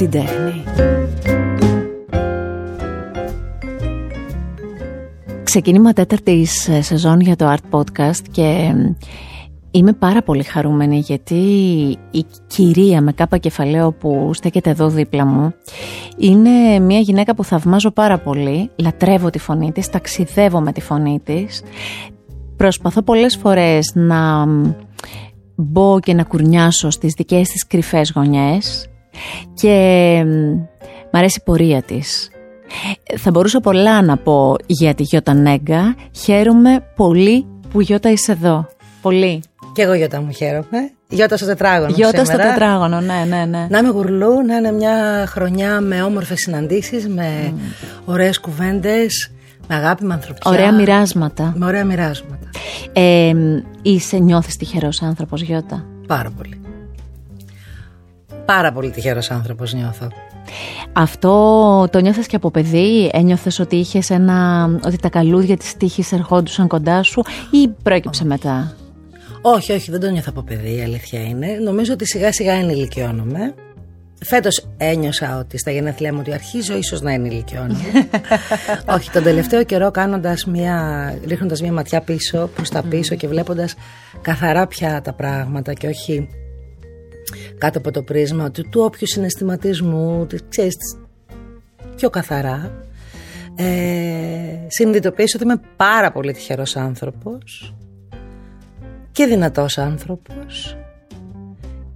την τέχνη. Ξεκίνημα τέταρτης ε, σεζόν για το Art Podcast και είμαι πάρα πολύ χαρούμενη γιατί η κυρία με κάπα κεφαλαίο που στέκεται εδώ δίπλα μου είναι μια γυναίκα που θαυμάζω πάρα πολύ, λατρεύω τη φωνή της, ταξιδεύω με τη φωνή της, προσπαθώ πολλές φορές να μπω και να κουρνιάσω στις δικές της κρυφές γωνιές και μ' αρέσει η πορεία της. Θα μπορούσα πολλά να πω για τη Γιώτα Νέγκα. Χαίρομαι πολύ που Γιώτα είσαι εδώ. Πολύ. Και εγώ Γιώτα μου χαίρομαι. Γιώτα στο τετράγωνο Γιώτα στο σήμερα. τετράγωνο, ναι, ναι, ναι. Να είμαι γουρλού, να είναι μια χρονιά με όμορφες συναντήσεις, με ωραίες κουβέντες, με αγάπη, με ανθρωπιά. Ωραία μοιράσματα. Με ωραία μοιράσματα. Ε, είσαι νιώθεις τυχερός άνθρωπος Γιώτα; Πάρα πολύ. Πάρα πολύ τυχερός άνθρωπος νιώθω. Αυτό το νιώθες και από παιδί, ένιωθες ότι είχες ένα, ότι τα καλούδια της τύχης ερχόντουσαν κοντά σου ή προέκυψε μετά; Όχι, όχι, δεν το νιώθω από παιδί, η αλήθεια είναι. Νομίζω ότι σιγά σιγά ενηλικιώνομαι. Φέτος ένιωσα ότι στα γενέθλιά μου ότι αρχίζω ίσως να ενηλικιώνομαι. όχι, τον τελευταίο καιρό κάνοντας μια, ρίχνοντας μια ματιά πίσω, προς τα πίσω και βλέποντας καθαρά πια τα πράγματα και όχι κάτω από το πρίσμα ότι του όποιου συναισθηματισμού, ότι ξέρεις, πιο καθαρά. Ε, συνειδητοποίησα ότι είμαι πάρα πολύ τυχερός άνθρωπος και δυνατός άνθρωπος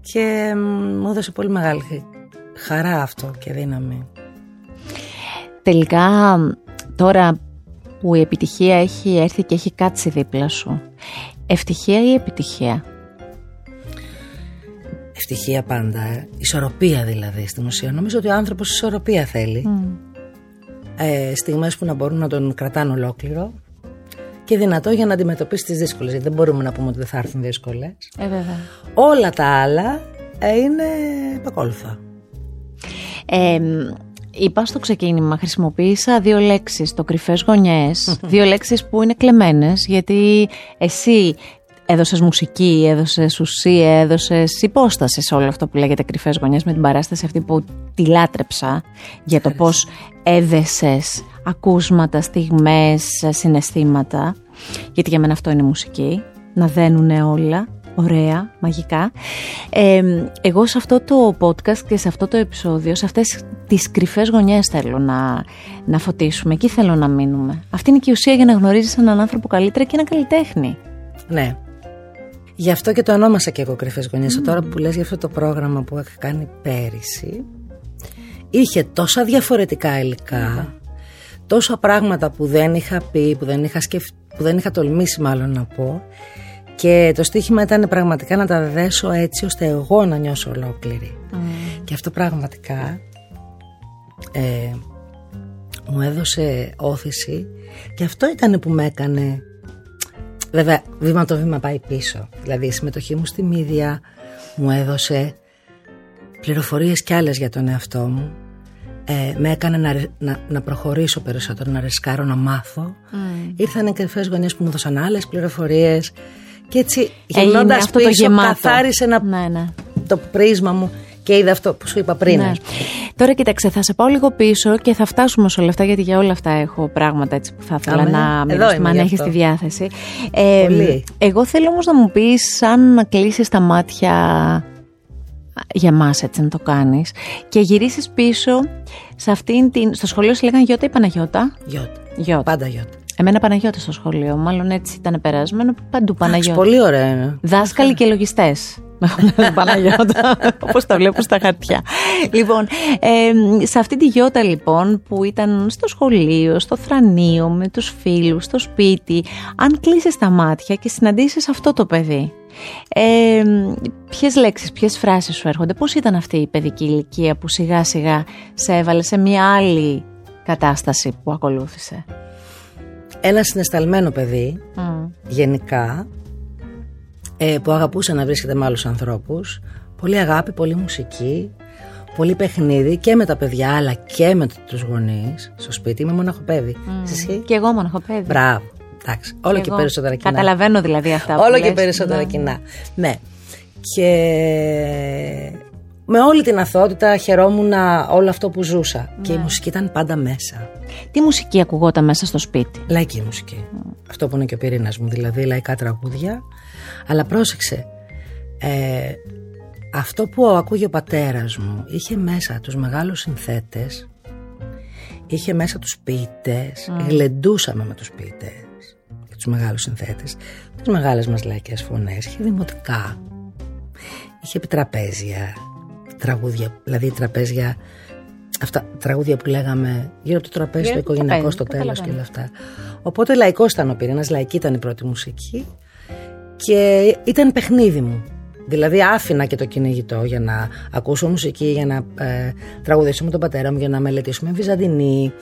και μ, μου έδωσε πολύ μεγάλη χαρά αυτό και δύναμη. Τελικά τώρα που η επιτυχία έχει έρθει και έχει κάτσει δίπλα σου, ευτυχία ή επιτυχία; Ευτυχία πάντα, ε. ισορροπία δηλαδή στην ουσία. Νομίζω ότι ο άνθρωπος ισορροπία θέλει. Ε, στιγμές που να μπορούν να τον κρατάνε ολόκληρο και δυνατό για να αντιμετωπίσει τις δύσκολες. Γιατί δεν μπορούμε να πούμε ότι δεν θα έρθουν δύσκολες. Ε, βέβαια. Όλα τα άλλα ε, είναι επακόλουθα. Ε, είπα στο ξεκίνημα, χρησιμοποίησα δύο λέξεις, το κρυφές γωνιές, δύο λέξεις που είναι κλεμμένες, γιατί εσύ έδωσες μουσική, έδωσες ουσία, έδωσες υπόσταση σε όλο αυτό που λέγεται κρυφές γωνιές με την παράσταση αυτή που τη λάτρεψα για το πώς έδεσες ακούσματα, στιγμές, συναισθήματα, γιατί για μένα αυτό είναι μουσική, να δένουν όλα Ωραία, μαγικά. Ε, εγώ σε αυτό το podcast και σε αυτό το επεισόδιο, σε αυτές τις κρυφές γωνιές θέλω να, να φωτίσουμε. Εκεί θέλω να μείνουμε. Αυτή είναι και η ουσία για να γνωρίζεις έναν άνθρωπο καλύτερα και ένα καλλιτέχνη. Ναι. Γι' αυτό και το ονόμασα και εγώ κρυφές γωνιές. Τώρα που λες για αυτό το πρόγραμμα που είχα κάνει πέρυσι, είχε τόσα διαφορετικά υλικά, τόσα πράγματα που δεν είχα πει, που δεν είχα, σκεφ... που δεν είχα τολμήσει μάλλον να πω και το στοίχημα ήταν πραγματικά να τα δέσω έτσι ώστε εγώ να νιώσω ολόκληρη. Και αυτό πραγματικά ε, μου έδωσε όθηση και αυτό ήταν που με έκανε βέβαια βήμα το βήμα πάει πίσω δηλαδή η συμμετοχή μου στη μύδια μου έδωσε πληροφορίες κι άλλες για τον εαυτό μου ε, με έκανε να, ρε- να, να προχωρήσω περισσότερο, να ρισκάρω, να μάθω. Ήρθαν κρυφές γωνιές που μου έδωσαν άλλες πληροφορίες και έτσι Έγινε γυρνώντας αυτό το πίσω γεμάτο. καθάρισε ένα, Ναι, ναι. το πρίσμα μου και είδα αυτό που σου είπα πριν. Ναι. ας πούμε. Τώρα κοίταξε, θα σε πάω λίγο πίσω και θα φτάσουμε σε όλα αυτά, γιατί για όλα αυτά έχω πράγματα έτσι που θα ήθελα Αμέ, να εδώ μοιραστούμε είμαι αν γι' έχεις αυτό. τη διάθεση. Ε, Πολύ. εγώ θέλω όμως να μου πεις, αν να κλείσεις τα μάτια για μας έτσι να το κάνεις και γυρίσεις πίσω σε αυτήν την... Στο σχολείο σου λέγανε Γιώτα ή Παναγιώτα; Γιώτα. Γιώτα. Πάντα Γιώτα. Εμένα Παναγιώτα στο σχολείο. Μάλλον έτσι ήταν περασμένο. Παντού Παναγιώτα. Πολύ ωραία είναι. Δάσκαλοι και λογιστές. Παναγιώτα, όπως τα βλέπω στα χαρτιά. Λοιπόν, ε, σε αυτή τη γιώτα λοιπόν που ήταν στο σχολείο, στο θρανείο, με τους φίλους, στο σπίτι, αν κλείσεις τα μάτια και συναντήσεις αυτό το παιδί, ε, ποιες λέξεις, ποιες φράσεις σου έρχονται, πώς ήταν αυτή η παιδική ηλικία που σιγά σιγά σε έβαλε σε μια άλλη κατάσταση που ακολούθησε; Ένα συναισθαλμένο παιδί, γενικά, ε, που αγαπούσε να βρίσκεται με άλλους ανθρώπους, πολύ αγάπη, πολύ μουσική, πολύ παιχνίδι και με τα παιδιά αλλά και με τους γονείς στο σπίτι. Είμαι μοναχοπέδι. Εσύ; Και εγώ μοναχοπέδι. Μπράβο. Εντάξει. Όλο και Εγώ περισσότερα κοινά. Καταλαβαίνω δηλαδή αυτά που Όλο και λες. περισσότερα Ναι. κοινά. Ναι. Και με όλη την αθότητα χαιρόμουν όλο αυτό που ζούσα. Και η μουσική ήταν πάντα μέσα. Τι μουσική ακουγόταν μέσα στο σπίτι; Λαϊκή μουσική. Αυτό που είναι και ο πυρήνας μου, δηλαδή λαϊκά τραγούδια. Αλλά πρόσεξε, ε, αυτό που ακούγε ο πατέρας μου είχε μέσα τους μεγάλους συνθέτες, είχε μέσα τους ποιητές, mm. γλεντούσαμε με τους ποιητές και τους μεγάλους συνθέτες, τις μεγάλες μας λαϊκές φωνές, είχε δημοτικά, είχε επιτραπέζια, τραγούδια, δηλαδή τραπέζια, αυτά τραγούδια που λέγαμε γύρω από το τραπέζι, το οικογενειακό στο τέλος και όλα αυτά. Οπότε λαϊκός ήταν ο πυρήνας, λαϊκή ήταν η πρώτη μουσική και ήταν παιχνίδι μου. Δηλαδή άφηνα και το κυνηγητό για να ακούσω μουσική, για να ε, τραγουδήσω με τον πατέρα μου, για να μελετήσουμε Βυζαντινή,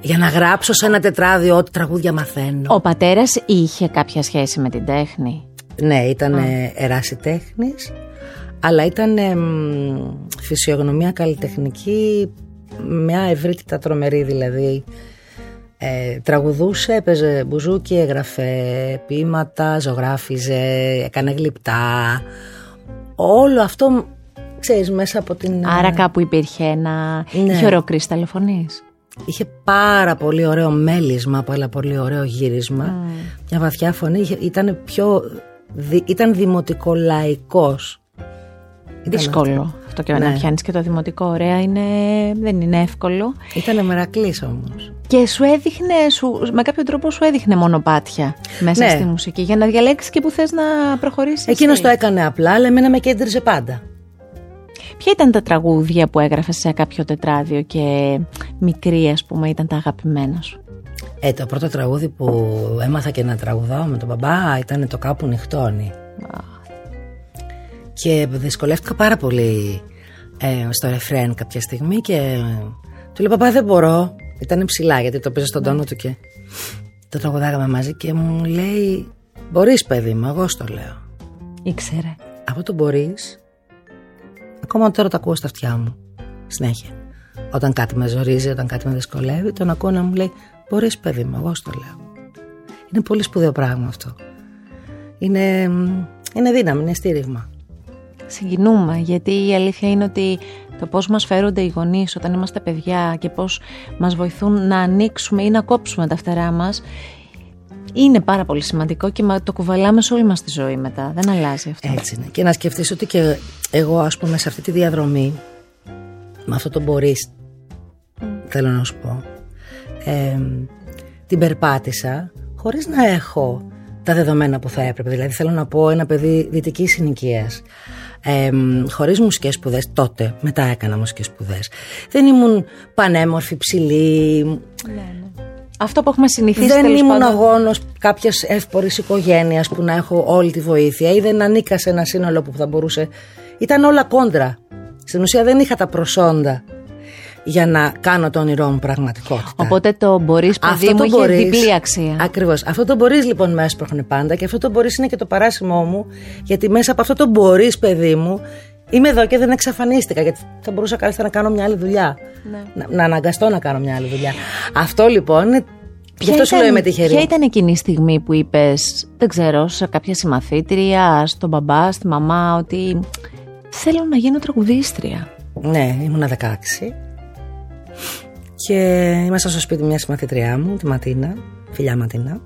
για να γράψω σε ένα τετράδιο ό,τι τραγούδια μαθαίνω. Ο πατέρας είχε κάποια σχέση με την τέχνη; Ναι, ήταν mm. εράση τέχνης, αλλά ήταν ε, φυσιογνωμία καλλιτεχνική, μια ευρύτητα τρομερή δηλαδή. Ε, τραγουδούσε, έπαιζε μπουζούκι, έγραφε ποίηματα, ζωγράφιζε, έκανε γλυπτά όλο αυτό, ξέρεις, μέσα από την... Άρα κάπου υπήρχε ένα... Ναι. Είχε ωραίο κρίσταλο φωνής. Είχε πάρα πολύ ωραίο μέλισμα, πάρα πολύ ωραίο γύρισμα. Μια βαθιά φωνή. Ήταν πιο... Ήταν δημοτικολαϊκός. Δύσκολο αυτό και ναι. να πιάνεις και το δημοτικό ωραία είναι, δεν είναι εύκολο. Ήταν μερακλής όμως. Και σου έδειχνε, σου, με κάποιο τρόπο σου έδειχνε μονοπάτια μέσα ναι. στη μουσική για να διαλέξεις και που θες να προχωρήσεις. Εκείνος το έκανε απλά, αλλά εμένα με κέντριζε πάντα. Ποια ήταν τα τραγούδια που έγραφες σε κάποιο τετράδιο και μικρή, ας πούμε, ήταν τα αγαπημένα σου; Ε, το πρώτο τραγούδι που έμαθα και να τραγουδάω με τον μπαμπά ήταν το Κάπου Νυχτώνει και δυσκολεύτηκα πάρα πολύ ε, στο ρεφρέν κάποια στιγμή και του λέω παπά δεν μπορώ ήταν ψηλά γιατί το πήζα στον τόνο του και το τραγουδάγαμε μαζί και μου λέει μπορείς παιδί μου εγώ στο λέω ήξερε. Αυτό το μπορείς ακόμα τώρα το ακούω στα αυτιά μου συνέχεια. Όταν κάτι με ζορίζει, όταν κάτι με δυσκολεύει τον ακούω να μου λέει μπορείς παιδί μου εγώ στο λέω είναι πολύ σπουδαίο πράγμα αυτό. Είναι, είναι δύναμη, είναι στήριγμα συγκινούμε γιατί η αλήθεια είναι ότι το πώς μας φέρονται οι γονείς όταν είμαστε παιδιά και πώς μας βοηθούν να ανοίξουμε ή να κόψουμε τα φτερά μας είναι πάρα πολύ σημαντικό και το κουβαλάμε σε όλη μας τη ζωή μετά. Δεν αλλάζει αυτό. Έτσι είναι. Και να σκεφτείς ότι και εγώ ας πούμε σε αυτή τη διαδρομή με αυτό το μπορείς θέλω να σου πω την περπάτησα χωρίς να έχω τα δεδομένα που θα έπρεπε. Δηλαδή θέλω να πω ένα παιδί δυτικής συνοικίας ε, χωρίς μουσικές σπουδές τότε, μετά έκανα μουσικές σπουδές. Δεν ήμουν πανέμορφη, ψηλή. Ναι, ναι. Αυτό που έχουμε συνηθίσει Δεν ήμουν πάντων... αγώνος κάποιας εύπορης οικογένειας που να έχω όλη τη βοήθεια ή δεν ανήκα σε ένα σύνολο που θα μπορούσε... Ήταν όλα κόντρα. Στην ουσία δεν είχα τα προσόντα για να κάνω το όνειρό μου πραγματικότητα. Οπότε το μπορείς παιδί μου είχε μπορείς, διπλή αξία. Ακριβώς. Αυτό το μπορείς λοιπόν με έσπροχνε πάντα και αυτό το μπορείς είναι και το παράσημό μου, γιατί μέσα από αυτό το μπορείς, παιδί μου, είμαι εδώ και δεν εξαφανίστηκα. Γιατί θα μπορούσα κάλλιστα να κάνω μια άλλη δουλειά. Ναι. Να, να αναγκαστώ να κάνω μια άλλη δουλειά. Αυτό λοιπόν είναι Γι' αυτό σου λέω είμαι τυχερή. Ποια ήταν εκείνη η στιγμή που είπες, δεν ξέρω, σε κάποια συμμαθήτρια, στον μπαμπά, στη μαμά, ότι θέλω να γίνω τραγουδίστρια; Ναι, ήμουν 16. Και ήμασταν στο σπίτι μιας μαθητριά μου, τη Ματίνα. Φιλιά Ματίνα.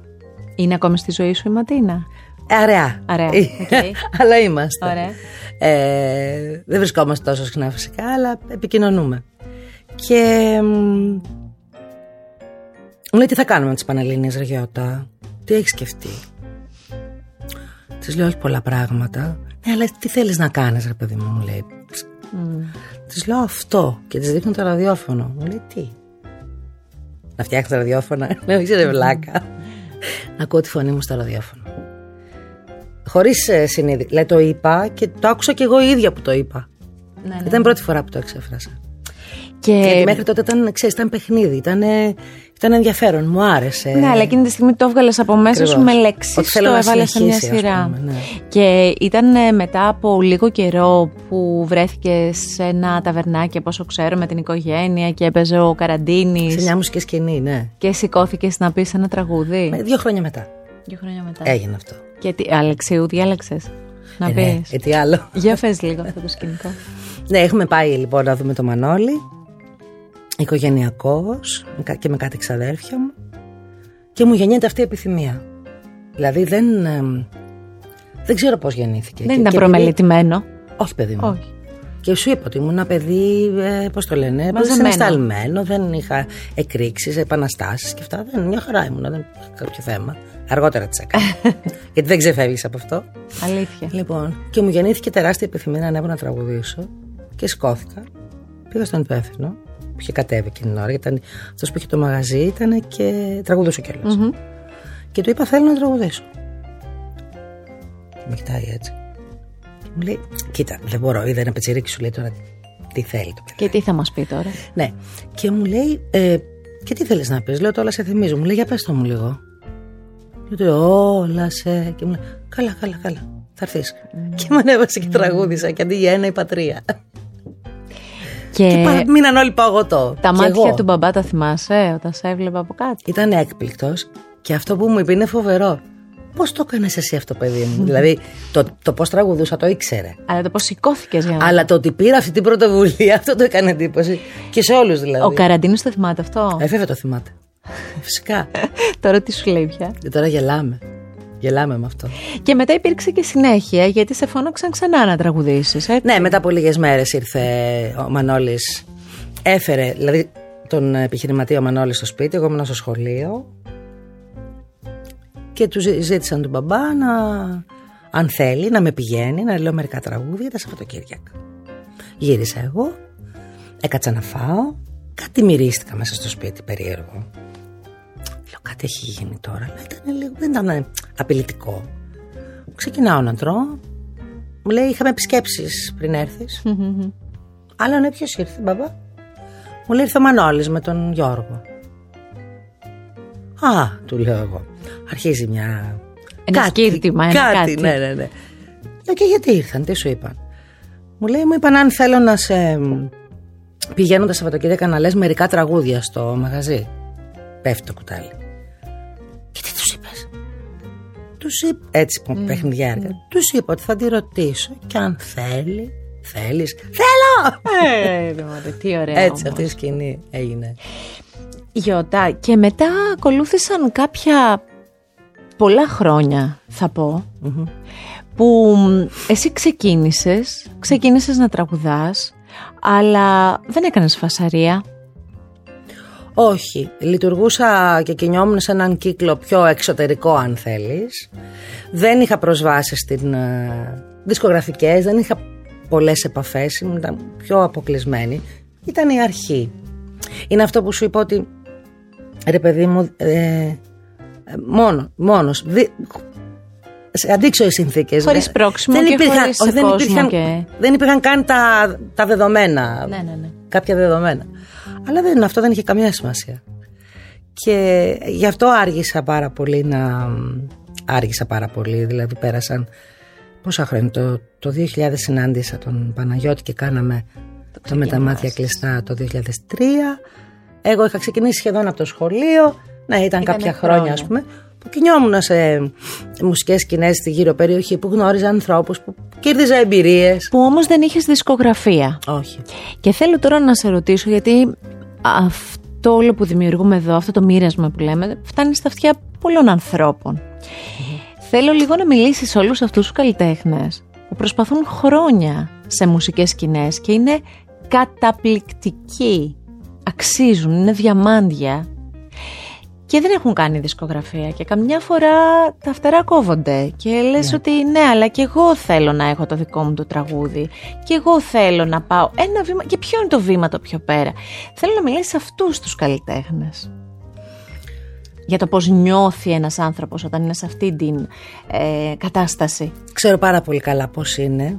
Είναι ακόμη στη ζωή σου η Ματίνα; Ε, αραιά. Αραιά. Okay. αλλά είμαστε. Ωραία. Ε, δεν βρισκόμαστε τόσο συχνά φυσικά, αλλά επικοινωνούμε. Και μου λέει τι θα κάνουμε με τις Πανελλήνιες Ρεγιώτα. Τι έχεις σκεφτεί; Της λέω όχι πολλά πράγματα. Ναι, αλλά τι θέλεις να κάνεις ρε παιδί μου, μου λέει. Mm. Της λέω αυτό και της δείχνω το ραδιόφωνο. Μου λέει τι; Να φτιάξει το ραδιόφωνο. Λέω είσαι βλάκα. να ακούω τη φωνή μου στο ραδιόφωνο. Χωρίς ε, συνείδηση. Λέει το είπα και το άκουσα και εγώ η ίδια που το είπα. Ναι, ναι. Ήταν η πρώτη φορά που το εξέφρασα. Και... και μέχρι τότε ήταν, ξέρεις, ήταν παιχνίδι. Ήταν ήταν ενδιαφέρον, μου άρεσε. Ναι, αλλά εκείνη τη στιγμή το έβγαλες από μέσα σου με λέξεις. Το έβαλες σε μια σειρά. ναι. Και ήταν ε, μετά από λίγο καιρό που βρέθηκε σε ένα ταβερνάκι, όπω ξέρω, με την οικογένεια και έπαιζε ο Καραντίνης. Σε μια μουσική σκηνή, ναι. Και σηκώθηκες να πεις ένα τραγούδι; Με, δύο χρόνια μετά. Δύο χρόνια μετά. Έγινε αυτό. Και τι, Αλεξίου, διάλεξες. Να ε, πεις; Ναι, τι άλλο. Για φε λίγο αυτό το σκηνικό. Ναι, έχουμε πάει λοιπόν να δούμε το Μανώλη. Οικογενειακός και με κάτι ξαδέρφια μου. Και μου γεννιέται αυτή η επιθυμία. Δηλαδή δεν. ε, δεν ξέρω πώς γεννήθηκε. Δεν Και- ήταν και προμελετημένο. επειδή- Όχι, παιδί μου. Όχι. Και σου είπα ότι ήμουν ένα παιδί, ε, πώς το λένε, Μαζεμένο. συναισθαλμένο, δεν είχα εκρήξεις, επαναστάσεις και αυτά. Δεν, μια χαρά ήμουν, δεν είχα κάποιο θέμα. Αργότερα τις έκανα. γιατί δεν ξεφεύγεις από αυτό. Αλήθεια. Λοιπόν, και μου γεννήθηκε τεράστια επιθυμία να ανέβω να τραγουδήσω και σηκώθηκα. Πήγα στον υπεύθυνο που είχε κατέβει εκείνη την ώρα, γιατί αυτός που είχε το μαγαζί ήταν και τραγουδούσε κιόλας. Και του είπα: Θέλω να τραγουδήσω. Και με κοιτάει έτσι. Και μου λέει: Κοίτα, δεν μπορώ, είδα ένα πετσιρίκι σου λέει τώρα τι θέλει το παιδί. Και τι θα μας πει τώρα; Ναι. Και μου λέει, ε, και τι θέλεις να πεις, Λέω το όλα σε θυμίζω. Μου λέει, για πες το μου λίγο. Λέω το όλα σε. Και μου λέει, καλά, καλά, καλά. Θα έρθεις. Και με ανέβασε και τραγούδισα. Και αντί για ένα είπα τρία. Και, Και πα- μείναν όλοι παγωτό. τα Και μάτια εγώ. του μπαμπά τα θυμάσαι όταν σε έβλεπα από κάτω; Ήταν έκπληκτος και αυτό που μου είπε είναι φοβερό. Πώς το έκανες εσύ αυτό, παιδί μου; δηλαδή, το, το πώς τραγουδούσα το ήξερε. Αλλά το πώς σηκώθηκες για να. Αλλά το ότι πήρα αυτή την πρωτοβουλία, αυτό το έκανε εντύπωση. Και σε όλους δηλαδή. Ο Καραντίνος το θυμάται αυτό; Ε, βέβαια το θυμάται. Φυσικά. Τώρα τι σου λέει πια; Και τώρα γελάμε. Γελάμε με αυτό. Και μετά υπήρξε και συνέχεια γιατί σε φώναξαν ξανά να τραγουδήσεις. Έτσι. Ναι, μετά από λίγες μέρες ήρθε ο Μανώλης. Έφερε, δηλαδή, τον επιχειρηματία ο Μανώλης στο σπίτι. Εγώ ήμουν στο σχολείο. Και του ζή- ζήτησαν τον μπαμπά να, αν θέλει, να με πηγαίνει, να λέω μερικά τραγούδια τα Σαββατοκύριακα. Γύρισα εγώ, έκατσα να φάω. Κάτι μυρίστηκα μέσα στο σπίτι, περίεργο. Λέω κάτι έχει γίνει τώρα. Αλλά ήταν λίγο, δεν ήταν απειλητικό. Ξεκινάω να τρώω. Μου λέει: Είχαμε επισκέψεις πριν έρθεις. Αλλά ναι, ποιος ήρθε, μπαμπά; Μου λέει: Ήρθε ο Μανώλης με τον Γιώργο. Α, του λέω εγώ. Αρχίζει μια. Ένα σκύρτημα, ένα κάτι. Ναι, ναι, ναι. Λέω και γιατί ήρθαν, τι σου είπαν; Μου λέει: Μου είπαν αν θέλω να σε. Πηγαίνω τα Σαββατοκύριακα να λες μερικά τραγούδια στο μαγαζί. Πέφτει το κουτάλι. Και τι τους είπες; Τους είπα. Έτσι που παιχνιδιάρικα. Τους είπα ότι θα τη ρωτήσω και αν θέλει. Θέλεις. Θέλω! Ε, ρε, μωρέ, τι ωραία. Έτσι, όμως. αυτή η σκηνή έγινε. Γιώτα, και μετά ακολούθησαν κάποια πολλά χρόνια, θα πω, που μ, εσύ ξεκίνησες, ξεκίνησες να τραγουδάς, αλλά δεν έκανες φασαρία. Όχι, λειτουργούσα και κινιόμουν σε έναν κύκλο πιο εξωτερικό αν θέλεις. Δεν είχα προσβάσεις στην ε, δισκογραφικές, δεν είχα πολλές επαφές, ήμουν πιο αποκλεισμένη. Ήταν η αρχή. Είναι αυτό που σου είπα ότι, ρε παιδί μου, ε, ε, μόνο, μόνος, δι, σε αντίξωες συνθήκες. Χωρίς Δεν- πρόξιμο και χωρίς όχι, δεν κόσμο υπήρχαν, και- δεν υπήρχαν καν τα, τα δεδομένα Ναι, ναι, ναι. κάποια δεδομένα. Αλλά δεν, αυτό δεν είχε καμία σημασία. Και γι' αυτό άργησα πάρα πολύ να... Άργησα πάρα πολύ, δηλαδή πέρασαν πόσα χρόνια. Το, το 2000 συνάντησα τον Παναγιώτη και κάναμε το, με τα μάτια κλειστά το 2003. Εγώ είχα ξεκινήσει σχεδόν από το σχολείο. Ναι, ήταν, Ήτανε κάποια χρόνια. χρόνια ας πούμε που κινιόμουν σε μουσικές σκηνές στη γύρω περιοχή που γνώριζα ανθρώπους που κέρδιζα εμπειρίες. Που όμως δεν είχες δισκογραφία. Όχι. Και θέλω τώρα να σε ρωτήσω, γιατί αυτό όλο που δημιουργούμε εδώ, αυτό το μοίρασμα που λέμε, φτάνει στα αυτιά πολλών ανθρώπων. Θέλω λίγο να μιλήσεις σε όλους αυτούς τους καλλιτέχνες που προσπαθούν χρόνια σε μουσικές σκηνές και είναι καταπληκτικοί. Αξίζουν, είναι διαμάντια και δεν έχουν κάνει δισκογραφία και καμιά φορά τα φτερά κόβονται και λες ότι ναι αλλά και εγώ θέλω να έχω το δικό μου το τραγούδι και εγώ θέλω να πάω ένα βήμα και ποιο είναι το βήμα το πιο πέρα. Θέλω να μιλήσεις σε αυτούς τους καλλιτέχνες. Για το πώς νιώθει ένας άνθρωπος όταν είναι σε αυτή την ε, κατάσταση. Ξέρω πάρα πολύ καλά πώς είναι,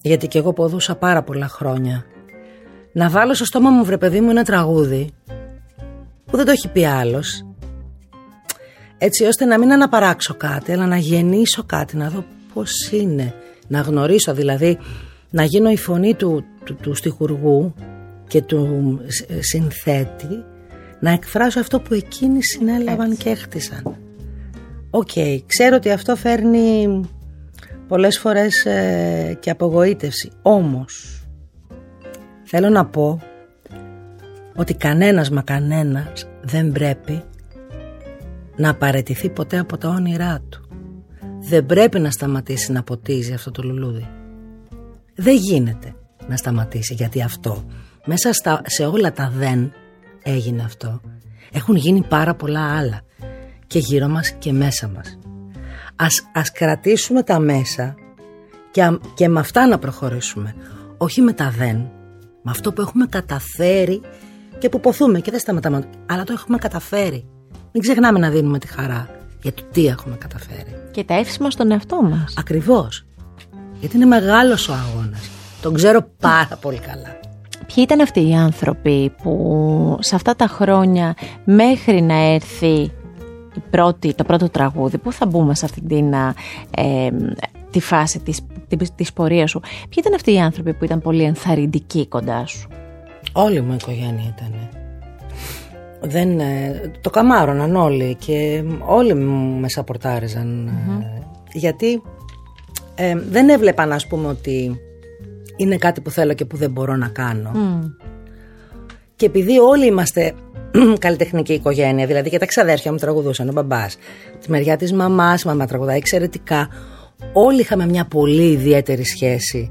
γιατί και εγώ ποδούσα πάρα πολλά χρόνια. Να βάλω στο στόμα μου, βρε παιδί μου, ένα τραγούδι που δεν το έχει πει άλλος, έτσι ώστε να μην αναπαράξω κάτι, αλλά να γεννήσω κάτι, να δω πώς είναι, να γνωρίσω δηλαδή, να γίνω η φωνή του, του, του στιχουργού και του σ- συνθέτη, να εκφράσω αυτό που εκείνοι συνέλαβαν και έχτισαν. Οκ, ξέρω ότι αυτό φέρνει πολλές φορές ε, και απογοήτευση. Όμως, Θέλω να πω ότι κανένας μα κανένας δεν πρέπει να παραιτηθεί ποτέ από τα όνειρά του. Δεν πρέπει να σταματήσει να ποτίζει αυτό το λουλούδι. Δεν γίνεται να σταματήσει γιατί αυτό μέσα στα, σε όλα τα δεν έγινε αυτό. Έχουν γίνει πάρα πολλά άλλα και γύρω μας και μέσα μας. Ας, ας κρατήσουμε τα μέσα και, και με αυτά να προχωρήσουμε. Όχι με τα δεν, με αυτό που έχουμε καταφέρει και που ποθούμε και δεν σταματάμε, αλλά το έχουμε καταφέρει. Μην ξεχνάμε να δίνουμε τη χαρά για το τι έχουμε καταφέρει. Και τα εύσημα στον εαυτό μας. Ακριβώς. Γιατί είναι μεγάλος ο αγώνας. Τον ξέρω πάρα πολύ καλά. Ποιοι ήταν αυτοί οι άνθρωποι που σε αυτά τα χρόνια μέχρι να έρθει η πρώτη, το πρώτο τραγούδι, πού θα μπούμε σε αυτή την, ε, τη φάση της, της, της πορείας σου. Ποιοι ήταν αυτοί οι άνθρωποι που ήταν πολύ ενθαρρυντικοί κοντά σου; Όλη μου η οικογένεια ήταν. Δεν, ε, το καμάρωναν όλοι και όλοι μου με σαπορταριζαν ε, Γιατί ε, δεν έβλεπαν ας πούμε ότι είναι κάτι που θέλω και που δεν μπορώ να κάνω. Και επειδή όλοι είμαστε καλλιτεχνική οικογένεια, δηλαδή και τα ξαδέρφια μου τραγουδούσαν, ο μπαμπάς, τη μεριά της μαμάς, η μαμά τραγουδάει εξαιρετικά. Όλοι είχαμε μια πολύ ιδιαίτερη σχέση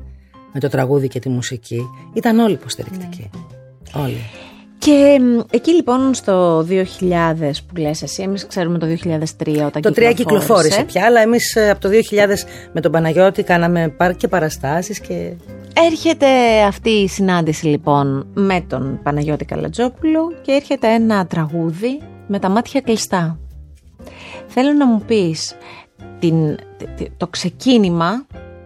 με το τραγούδι και τη μουσική. Ήταν όλοι υποστηρικτικοί. Ναι. Όλοι. Και εκεί λοιπόν στο 2000 που λες εσύ, εμείς ξέρουμε το 2003 όταν Το 3 κυκλοφόρησε πια, αλλά εμείς ε, από το 2000 με τον Παναγιώτη κάναμε και παραστάσεις και... Έρχεται αυτή η συνάντηση λοιπόν με τον Παναγιώτη Καλατζόπουλο και έρχεται ένα τραγούδι με τα μάτια κλειστά. Θέλω να μου πεις την, το ξεκίνημα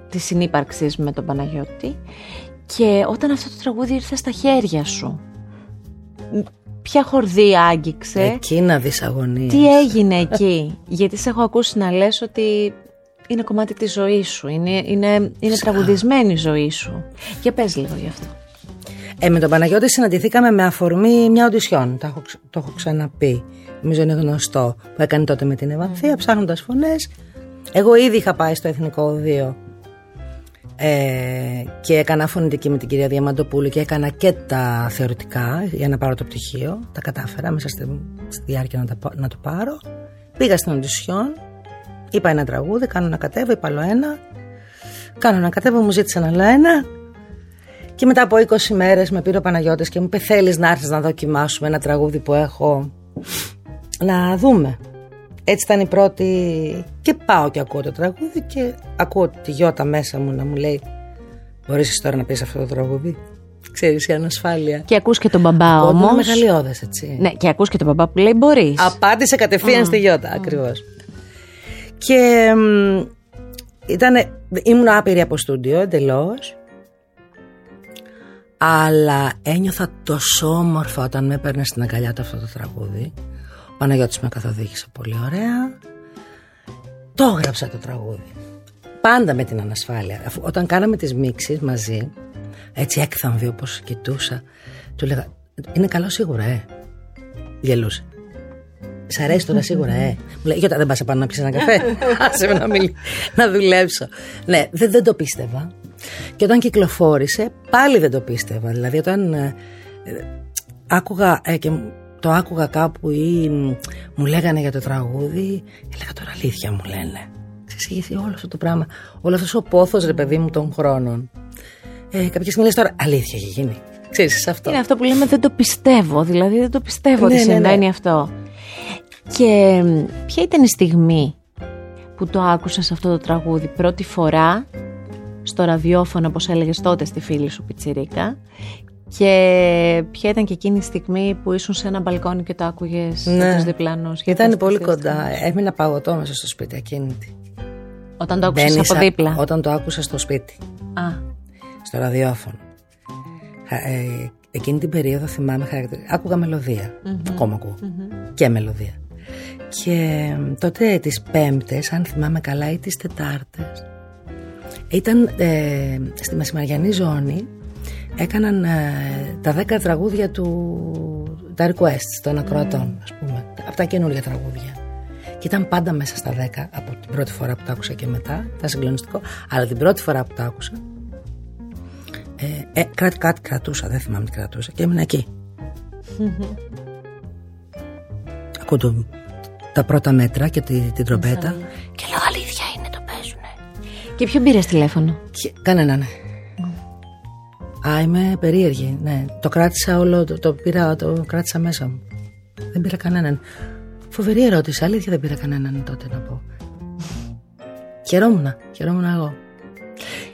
της συνύπαρξης με τον Παναγιώτη και όταν αυτό το τραγούδι ήρθε στα χέρια σου ποια χορδή άγγιξε; Εκεί να δεις αγωνίες. Τι έγινε εκεί; Γιατί σε έχω ακούσει να λες ότι είναι κομμάτι της ζωής σου. Είναι, είναι, είναι τραγουδισμένη η ζωή σου. Και πες λίγο γι' αυτό. Ε, με τον Παναγιώτη συναντηθήκαμε με αφορμή μια οντισιόν. Το έχω, το έχω ξαναπεί. Νομίζω είναι γνωστό. Που έκανε τότε με την Ευανθία, mm. ψάχνοντας φωνές. Εγώ ήδη είχα πάει στο Εθνικό Οδείο ε, και έκανα φωνητική με την κυρία Διαμαντοπούλου και έκανα και τα θεωρητικά για να πάρω το πτυχίο. Τα κατάφερα μέσα στη, στη διάρκεια να, τα, να το πάρω. Πήγα στην οντισιόν, είπα ένα τραγούδι, κάνω να κατέβω, είπα άλλο ένα. Κάνω να κατέβω, μου ζήτησαν άλλο ένα. Και μετά από 20 μέρες με πήρε ο Παναγιώτης και μου είπε θέλεις να έρθεις να δοκιμάσουμε ένα τραγούδι που έχω να δούμε. Έτσι ήταν η πρώτη. Και πάω και ακούω το τραγούδι και ακούω τη Γιώτα μέσα μου να μου λέει: Μπορείς τώρα να πεις αυτό το τραγούδι; Ξέρεις, η ανασφάλεια. Και ακούς και τον μπαμπά όμως. Είναι μεγαλειώδε, έτσι. Ναι, και ακούς και τον μπαμπά που λέει: Μπορείς. Απάντησε κατευθείαν mm. στη Γιώτα, mm. ακριβώς. Και ήταν, ήμουν άπειρη από στούντιο εντελώς. Αλλά ένιωθα τόσο όμορφα όταν με έπαιρνες στην αγκαλιά του αυτό το τραγούδι. Παναγιώτης με καθοδήγησε πολύ ωραία. Το έγραψα το τραγούδι. Πάντα με την ανασφάλεια. Όταν κάναμε τις μίξεις μαζί, έτσι έκθαμβη όπως κοιτούσα, του λέγα, είναι καλό σίγουρα, ε. Γελούσε. Σ' αρέσει τώρα σίγουρα, ε. Μου λέει, Γιώτα, δεν πας επάνω να πιεις ένα καφέ; Άσε με να, μιλ... να δουλέψω. Ναι, δεν, δεν το πίστευα. Και όταν κυκλοφόρησε, πάλι δεν το πίστευα. Δηλαδή, όταν ε, ε άκουγα ε, και το άκουγα κάπου ή μου λέγανε για το τραγούδι, έλεγα τώρα αλήθεια μου λένε. Ξέρεις, όλο αυτό το πράγμα, όλος αυτός ο πόθος ρε παιδί μου των χρόνων. Ε, κάποια στιγμή λες τώρα αλήθεια έχει γίνει. Ξέρεις, αυτό. Είναι αυτό που λέμε δεν το πιστεύω, δηλαδή δεν το πιστεύω ναι, ότι ναι, ναι. συμβαίνει αυτό. Και ποια ήταν η στιγμή που το άκουσες αυτό το τραγούδι πρώτη φορά στο ραδιόφωνο όπως έλεγες τότε στη φίλη σου Πιτσιρίκα και ποια ήταν και εκείνη η στιγμή που ήσουν σε ένα μπαλκόνι και το άκουγες ναι. τους διπλανούς. Ήταν πολύ κοντά. Έμεινα παγωτό μέσα στο σπίτι ακίνητη. Όταν το άκουσα από δίπλα. Όταν το άκουσα στο σπίτι. Α. Στο ραδιόφωνο. Ε, εκείνη την περίοδο θυμάμαι χαρακτηριστικά. Άκουγα μελωδία. Mm-hmm. Ακόμα ακούω. Mm-hmm. Και μελωδία. Και τότε τις Πέμπτες, αν θυμάμαι καλά, ή τις Τετάρτες, ήταν ε, στη μεσημαριανή ζώνη έκαναν ε, τα δέκα τραγούδια του τα requests των ακροατών ας πούμε αυτά καινούργια τραγούδια και ήταν πάντα μέσα στα δέκα από την πρώτη φορά που τα άκουσα και μετά ήταν συγκλονιστικό αλλά την πρώτη φορά που τα άκουσα Ε, ε, κάτι, κάτι κρατούσα, δεν θυμάμαι τι κρατούσα και έμεινα εκεί. Ακούω το- τα πρώτα μέτρα και τη, την τρομπέτα και λέω αλήθεια είναι το παίζουνε. Και ποιον πήρε τηλέφωνο; Και- Κανένα, ναι. Α, είμαι περίεργη. Ναι. Το κράτησα όλο, το, το, πήρα, το κράτησα μέσα μου. Δεν πήρα κανέναν. Φοβερή ερώτηση. Αλήθεια δεν πήρα κανέναν τότε να πω. Χαιρόμουν, χαιρόμουν εγώ.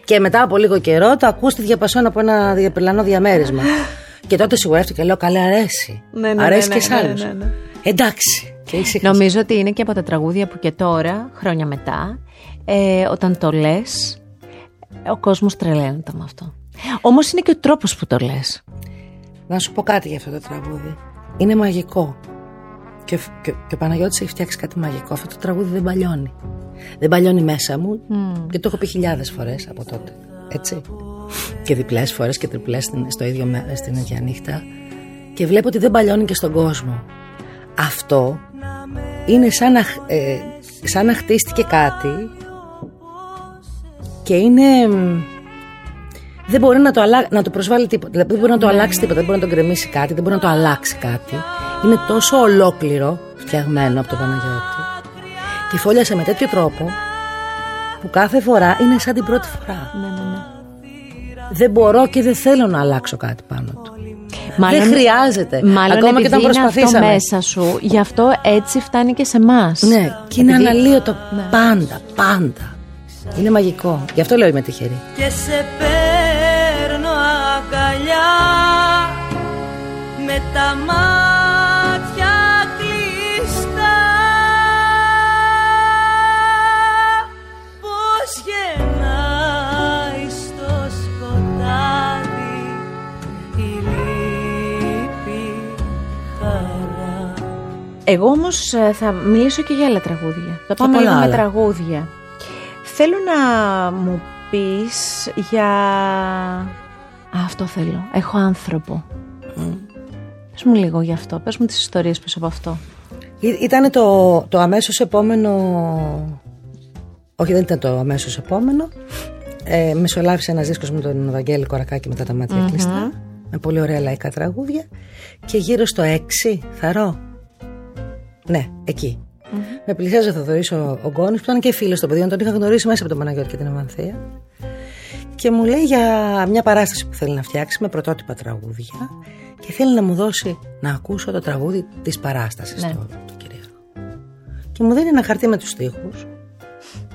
Και μετά από λίγο καιρό το ακούστε διαπασόν από ένα διαπελανό διαμέρισμα. και τότε σιγουρεύτηκα και λέω καλέ αρέσει. Ναι, ναι, αρέσει ναι, και ναι, σ' ναι, άλλους. ναι, ναι. Εντάξει. Και ήσυχασα. Νομίζω ότι είναι και από τα τραγούδια που και τώρα, χρόνια μετά, ε, όταν το λες, ο κόσμος τρελαίνεται με αυτό. Όμως είναι και ο τρόπος που το λες. Να σου πω κάτι για αυτό το τραγούδι. Είναι μαγικό. Και, και, και ο Παναγιώτης έχει φτιάξει κάτι μαγικό. Αυτό το τραγούδι δεν παλιώνει. Δεν παλιώνει μέσα μου και το έχω πει χιλιάδες φορές από τότε. Έτσι. Και διπλές φορές και τριπλές στην, στο ίδιο, με- στην ίδια νύχτα. Και βλέπω ότι δεν παλιώνει και στον κόσμο. Αυτό είναι σαν να, χ- ε, σαν να χτίστηκε κάτι και είναι μ, δεν μπορεί να το, αλλα... να το προσβάλλει τίποτα. Δηλαδή δεν μπορεί να το αλλάξει τίποτα, δεν μπορεί να το γκρεμίσει κάτι, δεν μπορεί να το αλλάξει κάτι. Είναι τόσο ολόκληρο φτιαγμένο από τον Παναγιώτη. Και φόλιασε με τέτοιο τρόπο που κάθε φορά είναι σαν την πρώτη φορά. Ναι, ναι, ναι. Δεν μπορώ και δεν θέλω να αλλάξω κάτι πάνω του. Μάλλον, δεν χρειάζεται. Μάλλον Ακόμα και επειδή όταν είναι αυτό προσπαθήσαμε. μέσα σου, γι' αυτό έτσι φτάνει και σε εμάς. Ναι, και είναι Επειδή- αναλύωτο Ναι. πάντα, πάντα. Είναι μαγικό. Γι' αυτό λέω είμαι τυχερή. και σε τα μάτια κλειστά πως γεννάει στο σκοτάδι η λύπη χαρά Εγώ όμως θα μιλήσω και για άλλα τραγούδια. Θα πάμε πολλά λίγο με άλλα. τραγούδια. Θέλω να μου πεις για... Α, αυτό θέλω. Έχω άνθρωπο. Πες μου λίγο γι' αυτό. Πες μου τις ιστορίες πίσω από αυτό. Ήταν το, το αμέσως επόμενο όχι δεν ήταν το αμέσως επόμενο. Ε, μεσολάβησε ένας δίσκος με τον Βαγγέλη Κορακάκη μετά τα ματια κλειστά με πολύ ωραία λαϊκά τραγούδια. Και γύρω στο 6 θαρώ ναι εκεί. Με πλησιάζει ο Θοδωρής ο, ο Γκόνης που ήταν και φίλος των παιδιών τον είχα γνωρίσει μέσα από τον Παναγιώτη και την Ευανθία και μου λέει για μια παράσταση που θέλει να φτιάξει με πρωτότυπα τραγούδια και θέλει να μου δώσει να ακούσω το τραγούδι της παράστασης Ναι. το, το κυρίαρχο. Και μου δίνει ένα χαρτί με τους στίχους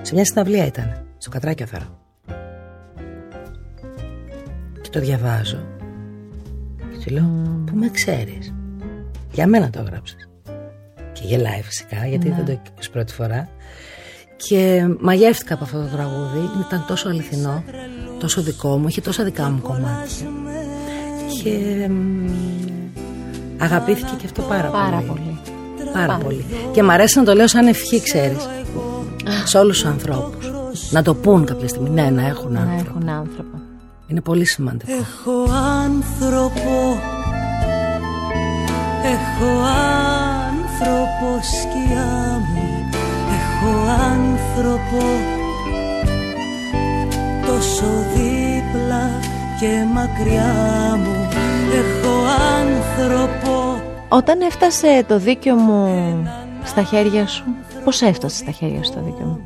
σε μια συναυλία ήταν, στο Κατράκιο Θερό. Και το διαβάζω και του λέω, πού με ξέρεις; Για μένα το έγραψες. Και γελάει φυσικά, γιατί δεν το έκανες πρώτη φορά. Και μαγεύτηκα από αυτό το τραγούδι. Ήταν τόσο αληθινό, τόσο δικό μου, είχε τόσα δικά μου κομμάτια. Και μ, αγαπήθηκε και αυτό πάρα, Πάρα πολύ. Πάρα πολύ. Και μ' αρέσει να το λέω σαν ευχή, ξέρεις. Σε όλους τους ανθρώπους. Να το πούν κάποια στιγμή. Ναι, να έχουν Να άνθρωπο. έχουν άνθρωπο. Είναι πολύ σημαντικό. Έχω άνθρωπο Έχω άνθρωπο σκιά μου Έχω άνθρωπο Τόσο δίπλα και μακριά μου Έχω άνθρωπο Όταν έφτασε το δίκιο μου στα χέρια σου, πώς έφτασε στα χέρια σου το δίκιο μου;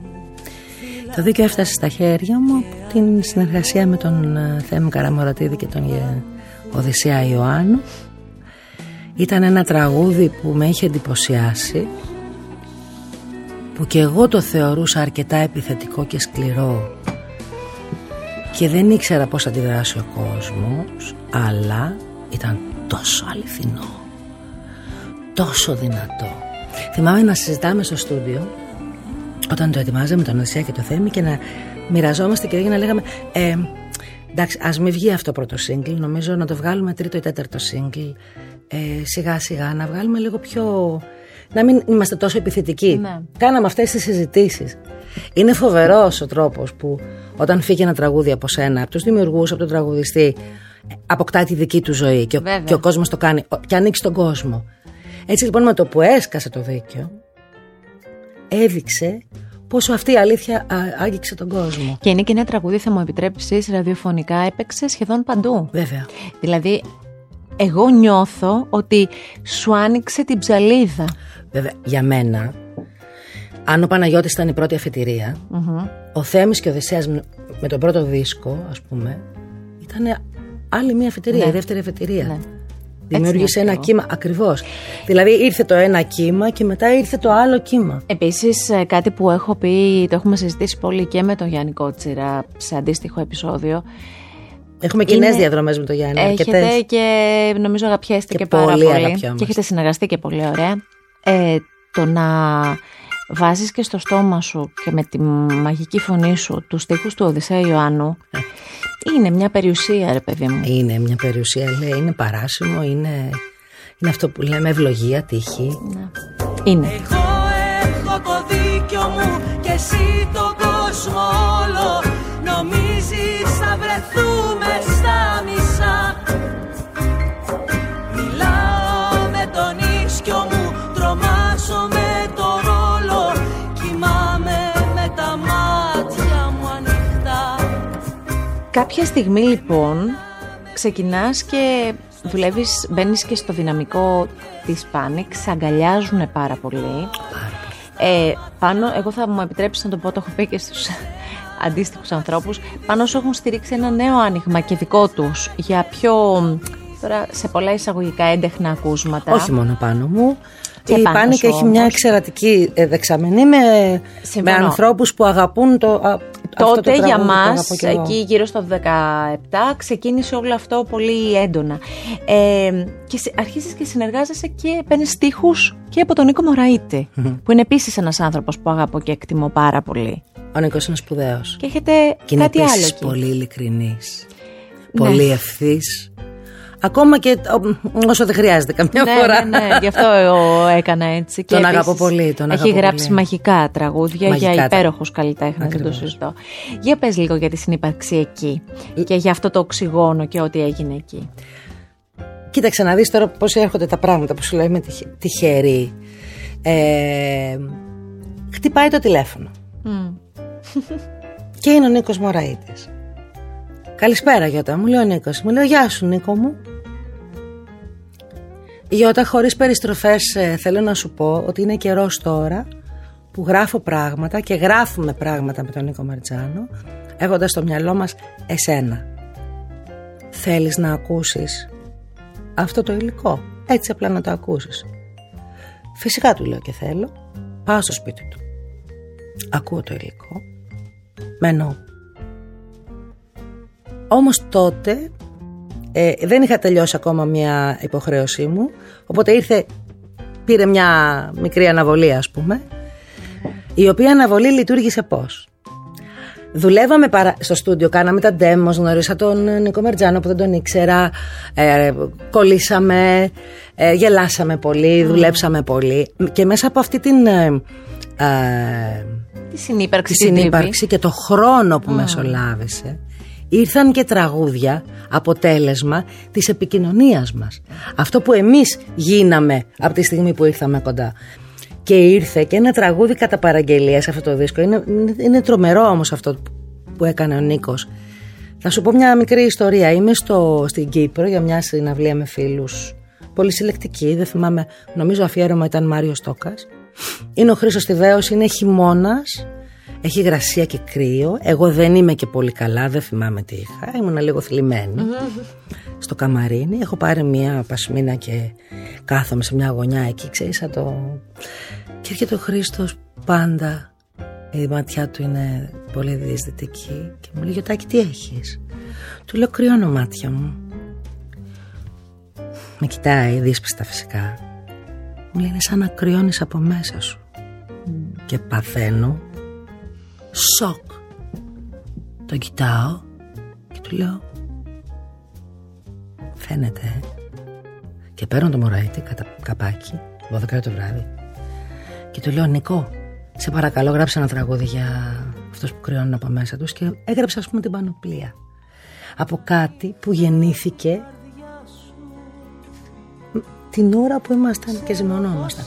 Το δίκαιο έφτασε στα χέρια μου από την συνεργασία με τον ε, Θέμη Καραμορατίδη και τον ε, Οδυσσέα Ιωάννου. Ήταν ένα τραγούδι που με είχε εντυπωσιάσει που και εγώ το θεωρούσα αρκετά επιθετικό και σκληρό και δεν ήξερα πώς θα αντιδράσει ο κόσμος αλλά ήταν τόσο αληθινό τόσο δυνατό. Θυμάμαι να συζητάμε στο στούντιο όταν το ετοιμάζαμε τον Οδυσσέα και το Θέμη και να μοιραζόμαστε και να λέγαμε ε, εντάξει ας μην βγει αυτό πρώτο σύγκλι νομίζω να το βγάλουμε τρίτο ή τέταρτο σύγκλι ε, σιγά σιγά να βγάλουμε λίγο πιο να μην είμαστε τόσο επιθετικοί Ναι. κάναμε αυτές τις συζητήσεις. Είναι φοβερός ο τρόπος που όταν φύγει ένα τραγούδι από σένα από τους δημιουργούς, από τον τραγουδιστή ε, αποκτά τη δική του ζωή και ο, Βέβαια. και ο κόσμος το κάνει ο- και ανοίξει τον κόσμο έτσι λοιπόν με το που έσκασε το δίκιο έδειξε πόσο αυτή η αλήθεια α, άγγιξε τον κόσμο. Και είναι και ένα τραγούδι, θα μου επιτρέψεις, ραδιοφωνικά έπαιξε σχεδόν παντού. Βέβαια. Δηλαδή, εγώ νιώθω ότι σου άνοιξε την ψαλίδα. Βέβαια, για μένα, αν ο Παναγιώτης ήταν η πρώτη αφετηρία, ο Θέμης και ο Οδυσσέας με- με τον πρώτο δίσκο, ας πούμε, ήταν άλλη μία αφετηρία, Ναι. η δεύτερη αφετηρία. Ναι. Δημιούργησε είναι ένα αυτό. κύμα, ακριβώς. Δηλαδή ήρθε το ένα κύμα και μετά ήρθε το άλλο κύμα. Επίσης ε, κάτι που έχω πει, το έχουμε συζητήσει πολύ και με τον Γιάννη Κότσιρα σε αντίστοιχο επεισόδιο. Έχουμε κοινές Είναι- διαδρομές με το Γιάννη, Έχετε αρκετές. και νομίζω αγαπιέστε και, Και πάρα πολύ πολύ. αγαπιόμαστε. Και έχετε συνεργαστεί και πολύ ωραία. Ε, το να βάζεις και στο στόμα σου και με τη μαγική φωνή σου τους στίχους του Οδυσσέα Ιωάννου είναι μια περιουσία ρε παιδί μου. Είναι μια περιουσία, λέει, είναι παράσιμο, είναι, είναι αυτό που λέμε ευλογία, τύχη. Είναι. Εγώ έχω το δίκιο μου και εσύ τον κόσμο όλο Νομίζεις θα βρεθούμε Κάποια στιγμή λοιπόν ξεκινάς και δουλεύεις, μπαίνεις και στο δυναμικό της Panic, σε αγκαλιάζουν πάρα πολύ. Ε, πάνω, εγώ θα μου επιτρέψεις να το πω, το έχω πει και στους αντίστοιχους ανθρώπους, πάνω σου έχουν στηρίξει ένα νέο άνοιγμα και δικό τους για πιο, τώρα σε πολλά εισαγωγικά έντεχνα ακούσματα. Όχι μόνο πάνω μου. Και η πάνω Πάνικ σου έχει μια όμως. εξαιρετική ε, δεξαμενή με, με Συμφωνώ. ανθρώπους που αγαπούν το, α, αυτό το Τότε για τραγούδι που μας, αγαπώ κι εγώ. εκεί γύρω στο 17, ξεκίνησε όλο αυτό πολύ έντονα. Ε, και σε- αρχίζεις και συνεργάζεσαι και παίρνεις στίχους και από τον Νίκο Μωραήτη, που είναι επίσης ένας άνθρωπος που αγαπώ και εκτιμώ πάρα πολύ. Ο Νίκος είναι σπουδαίος. Και έχετε Και είναι κάτι άλλο επίσης εκεί. πολύ ειλικρινής. Ναι. Πολύ ευθύς. Ακόμα και ο- όσο δεν χρειάζεται καμιά ναι, φορά. ναι, ναι, γι' αυτό εγώ έκανα έτσι. Και Τον επίσης αγαπώ πολύ, τον Έχει αγαπώ γράψει πολύ. μαγικά τραγούδια Μαγικά για τα- υπέροχους καλλιτέχνες, δεν το Ακριβώς. συζητώ. Για πες λίγο για τη συνύπαρξη εκεί και για αυτό το οξυγόνο και ό,τι έγινε εκεί. Κοίταξε να δεις τώρα πώς έρχονται τα πράγματα που σου λέει με τυχε- τυχερή. Ε, χτυπάει το τηλέφωνο. Μμ. Και είναι ο Νίκος Μωραΐτης. Καλησπέρα Γιώτα, μου λέει ο Νίκος. Μου λέει γεια σου Νίκο μου. Γιώτα χωρίς περιστροφές ε, θέλω να σου πω ότι είναι καιρός τώρα που γράφω πράγματα και γράφουμε πράγματα με τον Νίκο Μαρτζάνο έχοντας στο μυαλό μας εσένα. Θέλεις να ακούσεις αυτό το υλικό, έτσι απλά να το ακούσεις. Φυσικά του λέω και θέλω. Πάω στο σπίτι του. Ακούω το υλικό. Μένω. Όμως τότε ε, δεν είχα τελειώσει ακόμα μια υποχρέωσή μου, οπότε ήρθε, πήρε μια μικρή αναβολή ας πούμε, η οποία αναβολή λειτουργήσε πώς. Δουλεύαμε παρα... στο στούντιο, κάναμε τα demos, γνωρίσα τον Νίκο Μερτζάνο που δεν τον ήξερα, ε, κολλήσαμε, ε, γελάσαμε πολύ, δουλέψαμε πολύ και μέσα από αυτή την... ε, ε, Τη συνύπαρξη. τη την τύπη. συνύπαρξη και το χρόνο που μεσολάβησε ήρθαν και τραγούδια αποτέλεσμα της επικοινωνίας μας. Αυτό που εμείς γίναμε από τη στιγμή που ήρθαμε κοντά. Και ήρθε και ένα τραγούδι κατά παραγγελία σε αυτό το δίσκο. Είναι, είναι τρομερό όμως αυτό που έκανε ο Νίκος. Θα σου πω μια μικρή ιστορία. Είμαι στο, στην Κύπρο για μια συναυλία με φίλους. Πολύ συλλεκτική, δεν θυμάμαι. Νομίζω αφιέρωμα ήταν Μάριος Στόκας. Είναι ο Χρήστος Τιδέος, είναι χειμώνας. Έχει γρασία και κρύο. Εγώ δεν είμαι και πολύ καλά, δεν θυμάμαι τι είχα. Ήμουν λίγο θλιμμένη. Στο καμαρίνι. Έχω πάρει μια πασμίνα και κάθομαι σε μια γωνιά εκεί, ξέρεις, σαν το... Και έρχεται ο Χρήστος πάντα. Η ματιά του είναι πολύ διαισθητική και μου λέει Γιωτάκη τι έχεις; Του λέω κρυώνω μάτια μου Με κοιτάει δύσπιστα φυσικά Μου λέει είναι σαν να κρυώνεις από μέσα σου Και παθαίνω Σοκ. Τον κοιτάω Και του λέω Φαίνεται ε. Και παίρνω το μωραίτη κατά καπάκι 12 το βράδυ. Και του λέω Νικό σε παρακαλώ γράψε ένα τραγούδι για αυτούς που κρυώνουν από μέσα τους και έγραψε ας πούμε την πανοπλία. Από κάτι που γεννήθηκε την ώρα που ήμασταν και ζυμωνόμασταν.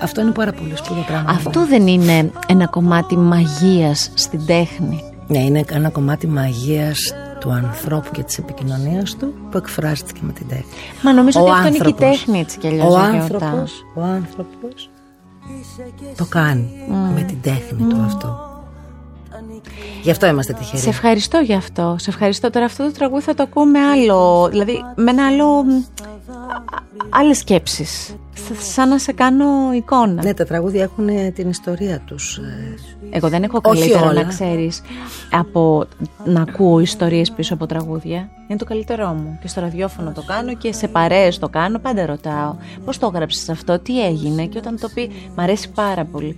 αυτό είναι πάρα πολύ σπουδαίο πράγμα. Αυτό δεν είναι ένα κομμάτι μαγείας στην τέχνη. Ναι, είναι ένα κομμάτι μαγείας του ανθρώπου και της επικοινωνίας του που εκφράζεται και με την τέχνη. Μα νομίζω ο ότι αυτό είναι και η τέχνη έτσι κι αλλιώς. Ο άνθρωπος, ο άνθρωπος το κάνει με την τέχνη του αυτό. Γι' αυτό είμαστε τυχεροί. Σε ευχαριστώ γι' αυτό. Σε ευχαριστώ. Τώρα αυτό το τραγούδι θα το ακούω με άλλο. Δηλαδή με ένα άλλο. Άλλες σκέψεις. Σαν να σε κάνω εικόνα. Ναι, τα τραγούδια έχουν ε, την ιστορία τους. Ε. Εγώ δεν έχω καλύτερο να ξέρεις από να ακούω ιστορίες πίσω από τραγούδια. Είναι το καλύτερό μου. Και στο ραδιόφωνο το κάνω και σε παρέες το κάνω. Πάντα ρωτάω πώς το έγραψες αυτό, τι έγινε. Και όταν το πει, μ' αρέσει πάρα πολύ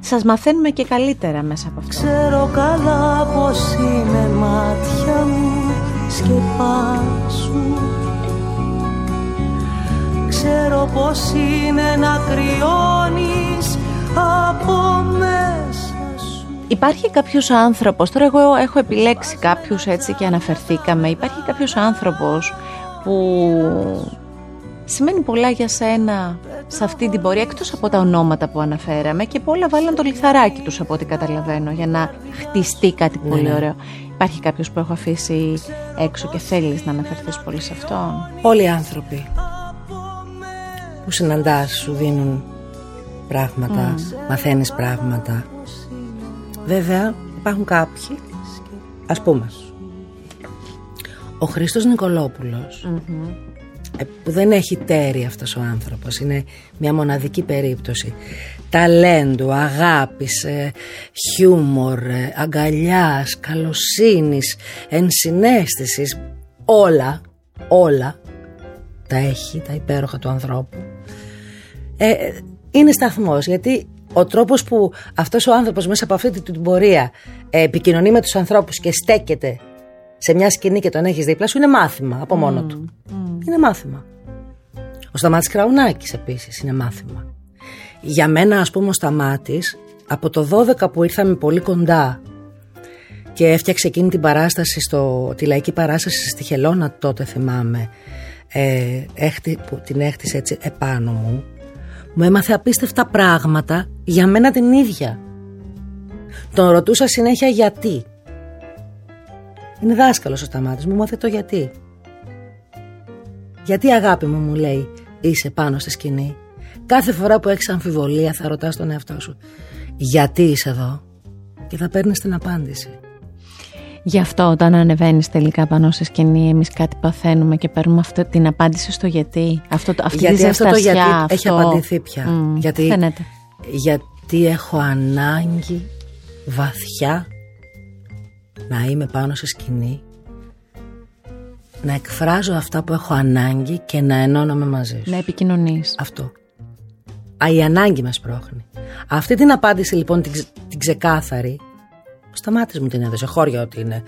σας μαθαίνουμε και καλύτερα μέσα από αυτό. Ξέρω καλά πως είναι μάτια μου σκεπάσου Ξέρω πως είναι να κρυώνεις από μέσα σου Υπάρχει κάποιος άνθρωπος, τώρα εγώ έχω επιλέξει κάποιους έτσι και αναφερθήκαμε Υπάρχει κάποιος άνθρωπος που σημαίνει πολλά για σένα σε αυτή την πορεία εκτός από τα ονόματα που αναφέραμε και που όλα βάλαν το λιθαράκι τους από ό,τι καταλαβαίνω για να χτιστεί κάτι πολύ ναι. ωραίο. Υπάρχει κάποιος που έχω αφήσει έξω και θέλεις να αναφερθείς πολύ σε αυτόν; Όλοι οι άνθρωποι που συναντάς σου δίνουν πράγματα, mm. μαθαίνεις πράγματα. Βέβαια υπάρχουν κάποιοι, ας πούμε, ο Χρήστος ε, που δεν έχει τέρι αυτός ο άνθρωπος είναι μια μοναδική περίπτωση ταλέντου, αγάπης, ε, χιούμορ, ε, αγκαλιάς, καλοσύνης, ενσυναίσθησης όλα, όλα τα έχει τα υπέροχα του ανθρώπου ε, είναι σταθμός γιατί ο τρόπος που αυτός ο άνθρωπος μέσα από αυτή την πορεία επικοινωνεί με τους ανθρώπους και στέκεται σε μια σκηνή και τον έχεις δίπλα σου είναι μάθημα από μόνο του είναι μάθημα. Ο Σταμάτης Κραουνάκης επίσης είναι μάθημα. Για μένα ας πούμε ο Σταμάτης από το 12 που ήρθαμε πολύ κοντά και έφτιαξε εκείνη την παράσταση, στο, τη λαϊκή παράσταση στη Χελώνα τότε θυμάμαι ε, έχτη, που την έχτισε έτσι επάνω μου μου έμαθε απίστευτα πράγματα για μένα την ίδια. Τον ρωτούσα συνέχεια γιατί. Είναι δάσκαλος ο Σταμάτης, μου μάθε το γιατί. Γιατί αγάπη μου μου λέει είσαι πάνω στη σκηνή. Κάθε φορά που έχεις αμφιβολία θα ρωτάς τον εαυτό σου γιατί είσαι εδώ και θα παίρνεις την απάντηση. Γι' αυτό όταν ανεβαίνεις τελικά πάνω στη σκηνή, εμείς κάτι παθαίνουμε και παίρνουμε αυτή την απάντηση στο γιατί. Αυτό, αυτή γιατί τη αυτό το γιατί αυτό... έχει απαντηθεί πια. γιατί, φαίνεται. γιατί έχω ανάγκη βαθιά να είμαι πάνω στη σκηνή να εκφράζω αυτά που έχω ανάγκη και να ενώνομαι μαζί σου. Να επικοινωνείς. Αυτό. Α, η ανάγκη μας πρόχνει. Αυτή την απάντηση λοιπόν την, την ξεκάθαρη, σταμάτης μου την έδωσε, χώρια ότι είναι.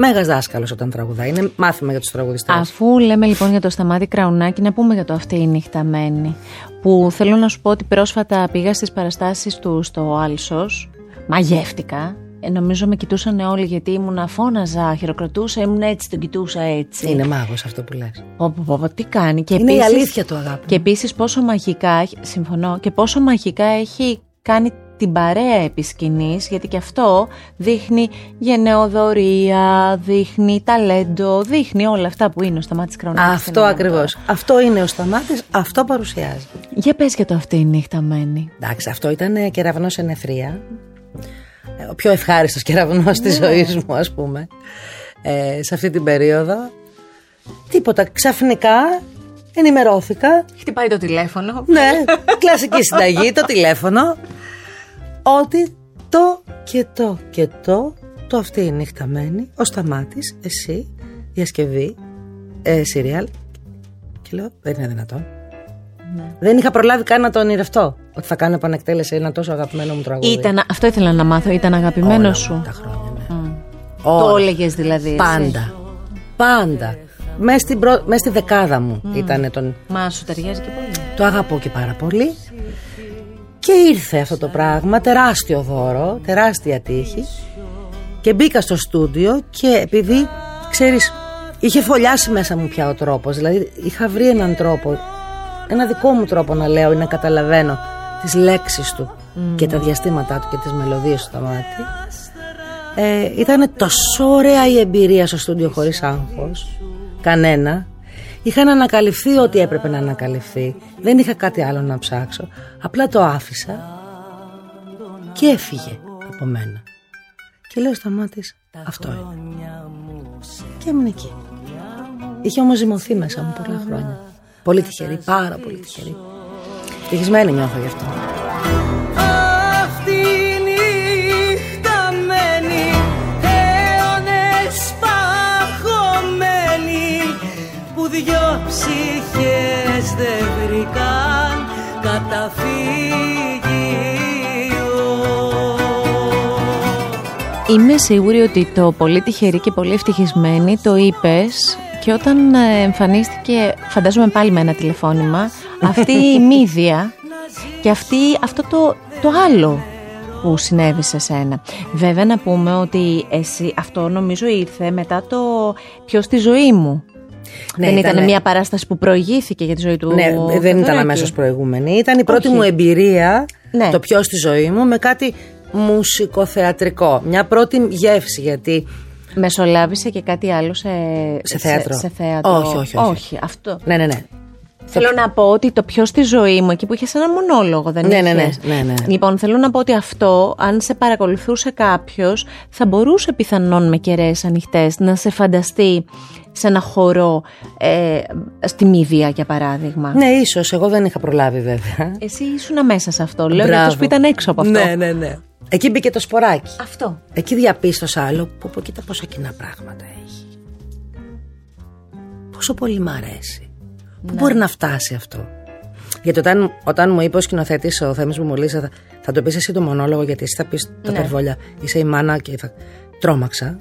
Μέγας δάσκαλος όταν τραγουδάει. Είναι μάθημα για τους τραγουδιστές. Αφού λέμε λοιπόν για το Σταμάτη Κραουνάκη, να πούμε για το Αυτή η νυχταμένη. Που θέλω να σου πω ότι πρόσφατα πήγα στις παραστάσεις του στο Άλσος. Μαγεύτηκα. Ε, νομίζω με κοιτούσαν όλοι γιατί ήμουν φώναζα, χειροκροτούσα, ήμουν έτσι, τον κοιτούσα έτσι. Είναι μάγος αυτό που λες. τι κάνει. Και Είναι επίσης, η αλήθεια του αγάπη. Και επίσης πόσο μαγικά, συμφωνώ, και πόσο μαγικά έχει κάνει την παρέα επί γιατί και αυτό δείχνει γενναιοδορία, δείχνει ταλέντο, δείχνει όλα αυτά που είναι ο Σταμάτης Κραουνάκης. Αυτό ακριβώς. Αυτό είναι ο Σταμάτης, αυτό παρουσιάζει. Για πες για το αυτή η νύχτα μένη. Εντάξει, αυτό ήταν κεραυνός σε νεφρία ο πιο ευχάριστος κεραυνός της ναι. ζωής μου ας πούμε ε, σε αυτή την περίοδο τίποτα ξαφνικά ενημερώθηκα χτυπάει το τηλέφωνο ναι κλασική συνταγή το τηλέφωνο ότι το και το και το το αυτή η νυχταμένη ο Σταμάτης εσύ διασκευή ε, σιριάλ και λέω δεν είναι δυνατόν ναι. Δεν είχα προλάβει καν να το ονειρευτώ ότι θα κάνω επανεκτέλεση ένα τόσο αγαπημένο μου τραγούδι. Ήταν, αυτό ήθελα να μάθω, ήταν αγαπημένο Όλα σου. Τα χρόνια, ναι. Το έλεγες δηλαδή. Πάντα. Πάντα. Μέσα στη, προ... στη δεκάδα μου mm. ήταν τον. Μα σου ταιριάζει και πολύ. Το αγαπώ και πάρα πολύ. Και ήρθε αυτό το πράγμα, τεράστιο δώρο, τεράστια τύχη. Και μπήκα στο στούντιο και επειδή, ξέρεις, είχε φωλιάσει μέσα μου πια ο τρόπος. Δηλαδή είχα βρει έναν τρόπο ένα δικό μου τρόπο να λέω ή να καταλαβαίνω τις λέξεις του και τα διαστήματά του και τις μελωδίες του στο μάτι. Ε, ήταν τόσο ωραία η εμπειρία στο στούντιο χωρίς άγχος. Κανένα. Είχαν ανακαλυφθεί ό,τι έπρεπε να ανακαλυφθεί. Δεν είχα κάτι άλλο να ψάξω. Απλά το άφησα και έφυγε από μένα. Και λέω στα μάτια αυτό είναι. Και έμεινε εκεί. Είχε όμως ζυμωθεί μέσα μου πολλά χρόνια. Πολύ τυχερή, πάρα πολύ τυχερή. Τυχισμένη νιώθω γι' αυτό. Δυο ψυχές δεν βρήκαν καταφύγιο. Είμαι σίγουρη ότι το πολύ τυχερή και πολύ ευτυχισμένη το είπες και όταν ε, εμφανίστηκε, φαντάζομαι πάλι με ένα τηλεφώνημα, αυτή η μύδια και αυτή, αυτό το, το άλλο που συνέβη σε σένα. Βέβαια να πούμε ότι εσύ, αυτό νομίζω ήρθε μετά το ποιος στη ζωή μου. Ναι, δεν ήταν ήτανε- μια παράσταση που προηγήθηκε για τη ζωή του Ναι, δεν ήταν Θεοδωράκη. αμέσως προηγούμενη. Ήταν η πρώτη Όχι. μου εμπειρία, Ναι. το πιο στη ζωή μου, με κάτι μουσικοθεατρικό. Μια πρώτη γεύση, γιατί Μεσολάβησε και κάτι άλλο σε, Σε θέατρο. Σε, θέατρο. Όχι, όχι, όχι. όχι αυτό. Ναι, ναι, ναι. Θέλω να πω ότι το πιο στη ζωή μου, εκεί που είχες ένα μονόλογο, δεν Ναι, ναι, ναι, είχες; ναι, ναι. Λοιπόν, θέλω να πω ότι αυτό, αν σε παρακολουθούσε κάποιος, θα μπορούσε πιθανόν με κεραίες ανοιχτές να σε φανταστεί σε ένα χορό ε, στη Μύδια, για παράδειγμα. Ναι, ίσως. Εγώ δεν είχα προλάβει, βέβαια. Εσύ ήσουν μέσα σε αυτό. Λέω για Μπράβο. αυτούς που ήταν έξω από αυτό. Ναι, ναι, ναι. Εκεί μπήκε το σποράκι. Αυτό. Εκεί διαπίστωσα άλλο που πω κοίτα πόσα κοινά πράγματα έχει. Πόσο πολύ μ' αρέσει. Πού μπορεί να φτάσει αυτό; Γιατί όταν, όταν μου είπες ο σκηνοθέτης ο Θέμης Μουμολής θα, θα το πεις εσύ το μονόλογο γιατί εσύ θα πεις τα περιβόλια. Είσαι η μάνα και θα. Τρόμαξα.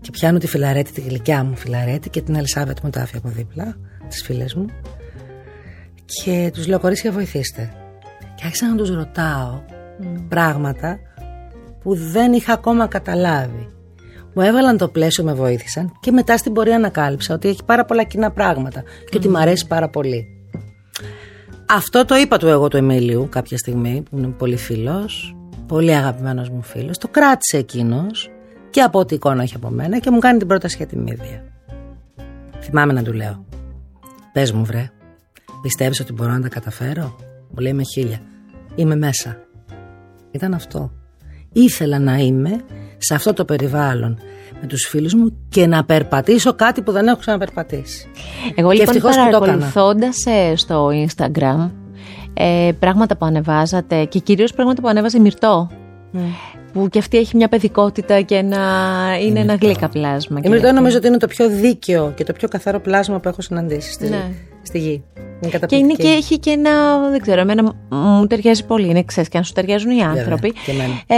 Και πιάνω τη φιλαρέτη, τη γλυκιά μου φιλαρέτη και την Ελισάβετ μου τα άφη από δίπλα, τις φίλες μου. Και τους λέω: Κορίτσια, βοηθήστε. Και άρχισα να τους ρωτάω πράγματα που δεν είχα ακόμα καταλάβει. Μου έβαλαν το πλαίσιο, με βοήθησαν και μετά στην πορεία ανακάλυψα ότι έχει πάρα πολλά κοινά πράγματα και ότι μου αρέσει πάρα πολύ. Αυτό το είπα του εγώ του Εμίλιου κάποια στιγμή που είναι πολύ φίλος, πολύ αγαπημένος μου φίλος. Το κράτησε εκείνος και από ό,τι εικόνα έχει από μένα και μου κάνει την πρόταση για τη μύδια. Θυμάμαι να του λέω Πες μου βρε, πιστεύεις ότι μπορώ να τα καταφέρω; Μου λέει με χίλια. Είμαι μέσα. Ήταν αυτό. Ήθελα να είμαι σε αυτό το περιβάλλον με τους φίλους μου και να περπατήσω κάτι που δεν έχω ξαναπερπατήσει. Εγώ Και λοιπόν ευτυχώς που το έκανα. παρακολουθώντας ε, στο Instagram ε, πράγματα που ανεβάζατε και κυρίως πράγματα που ανέβαζε η Μυρτώ που και αυτή έχει μια παιδικότητα και ένα, είναι ένα γλύκα πλάσμα. Η και Μυρτώ αυτή. νομίζω ότι είναι το πιο δίκαιο και το πιο καθαρό πλάσμα που έχω συναντήσει στη, Ναι. στη γη. Είναι Και, είναι καταπληκτική. και έχει και ένα, δεν ξέρω, εμένα μου ταιριάζει πολύ. Είναι ξέρεις και αν σου ταιριάζουν οι άνθρωποι. και εμένα. Ε,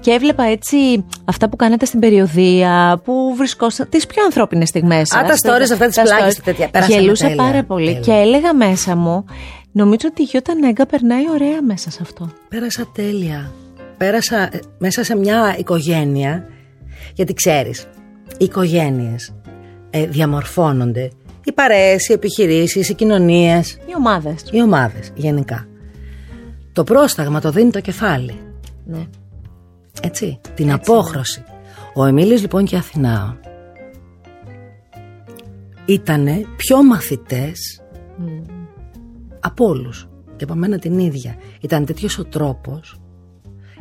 και έβλεπα έτσι αυτά που κάνατε στην περιοδία, που βρισκόσατε τις πιο ανθρώπινες στιγμές. Α, τα σας, stories αυτά τις τα πλάκες stories. και τέτοια. Πέρασαμε Γελούσα τέλεια, πάρα πολύ τέλεια. και έλεγα μέσα μου, νομίζω ότι η Γιώτα Νέγκα περνάει ωραία μέσα σε αυτό. Πέρασα τέλεια. Πέρασα ε, μέσα σε μια οικογένεια, γιατί ξέρεις, οι οικογένειες ε, διαμορφώνονται. Οι παρέες, οι επιχειρήσεις, οι κοινωνίες, Οι ομάδες. οι ομάδες γενικά. Το πρόσταγμα το δίνει το κεφάλι. Ναι. Έτσι, την απόχρωση. Ο Εμίλιος λοιπόν και η Αθηνά ήτανε πιο μαθητές από όλους και από μένα την ίδια. Ήταν τέτοιος ο τρόπος,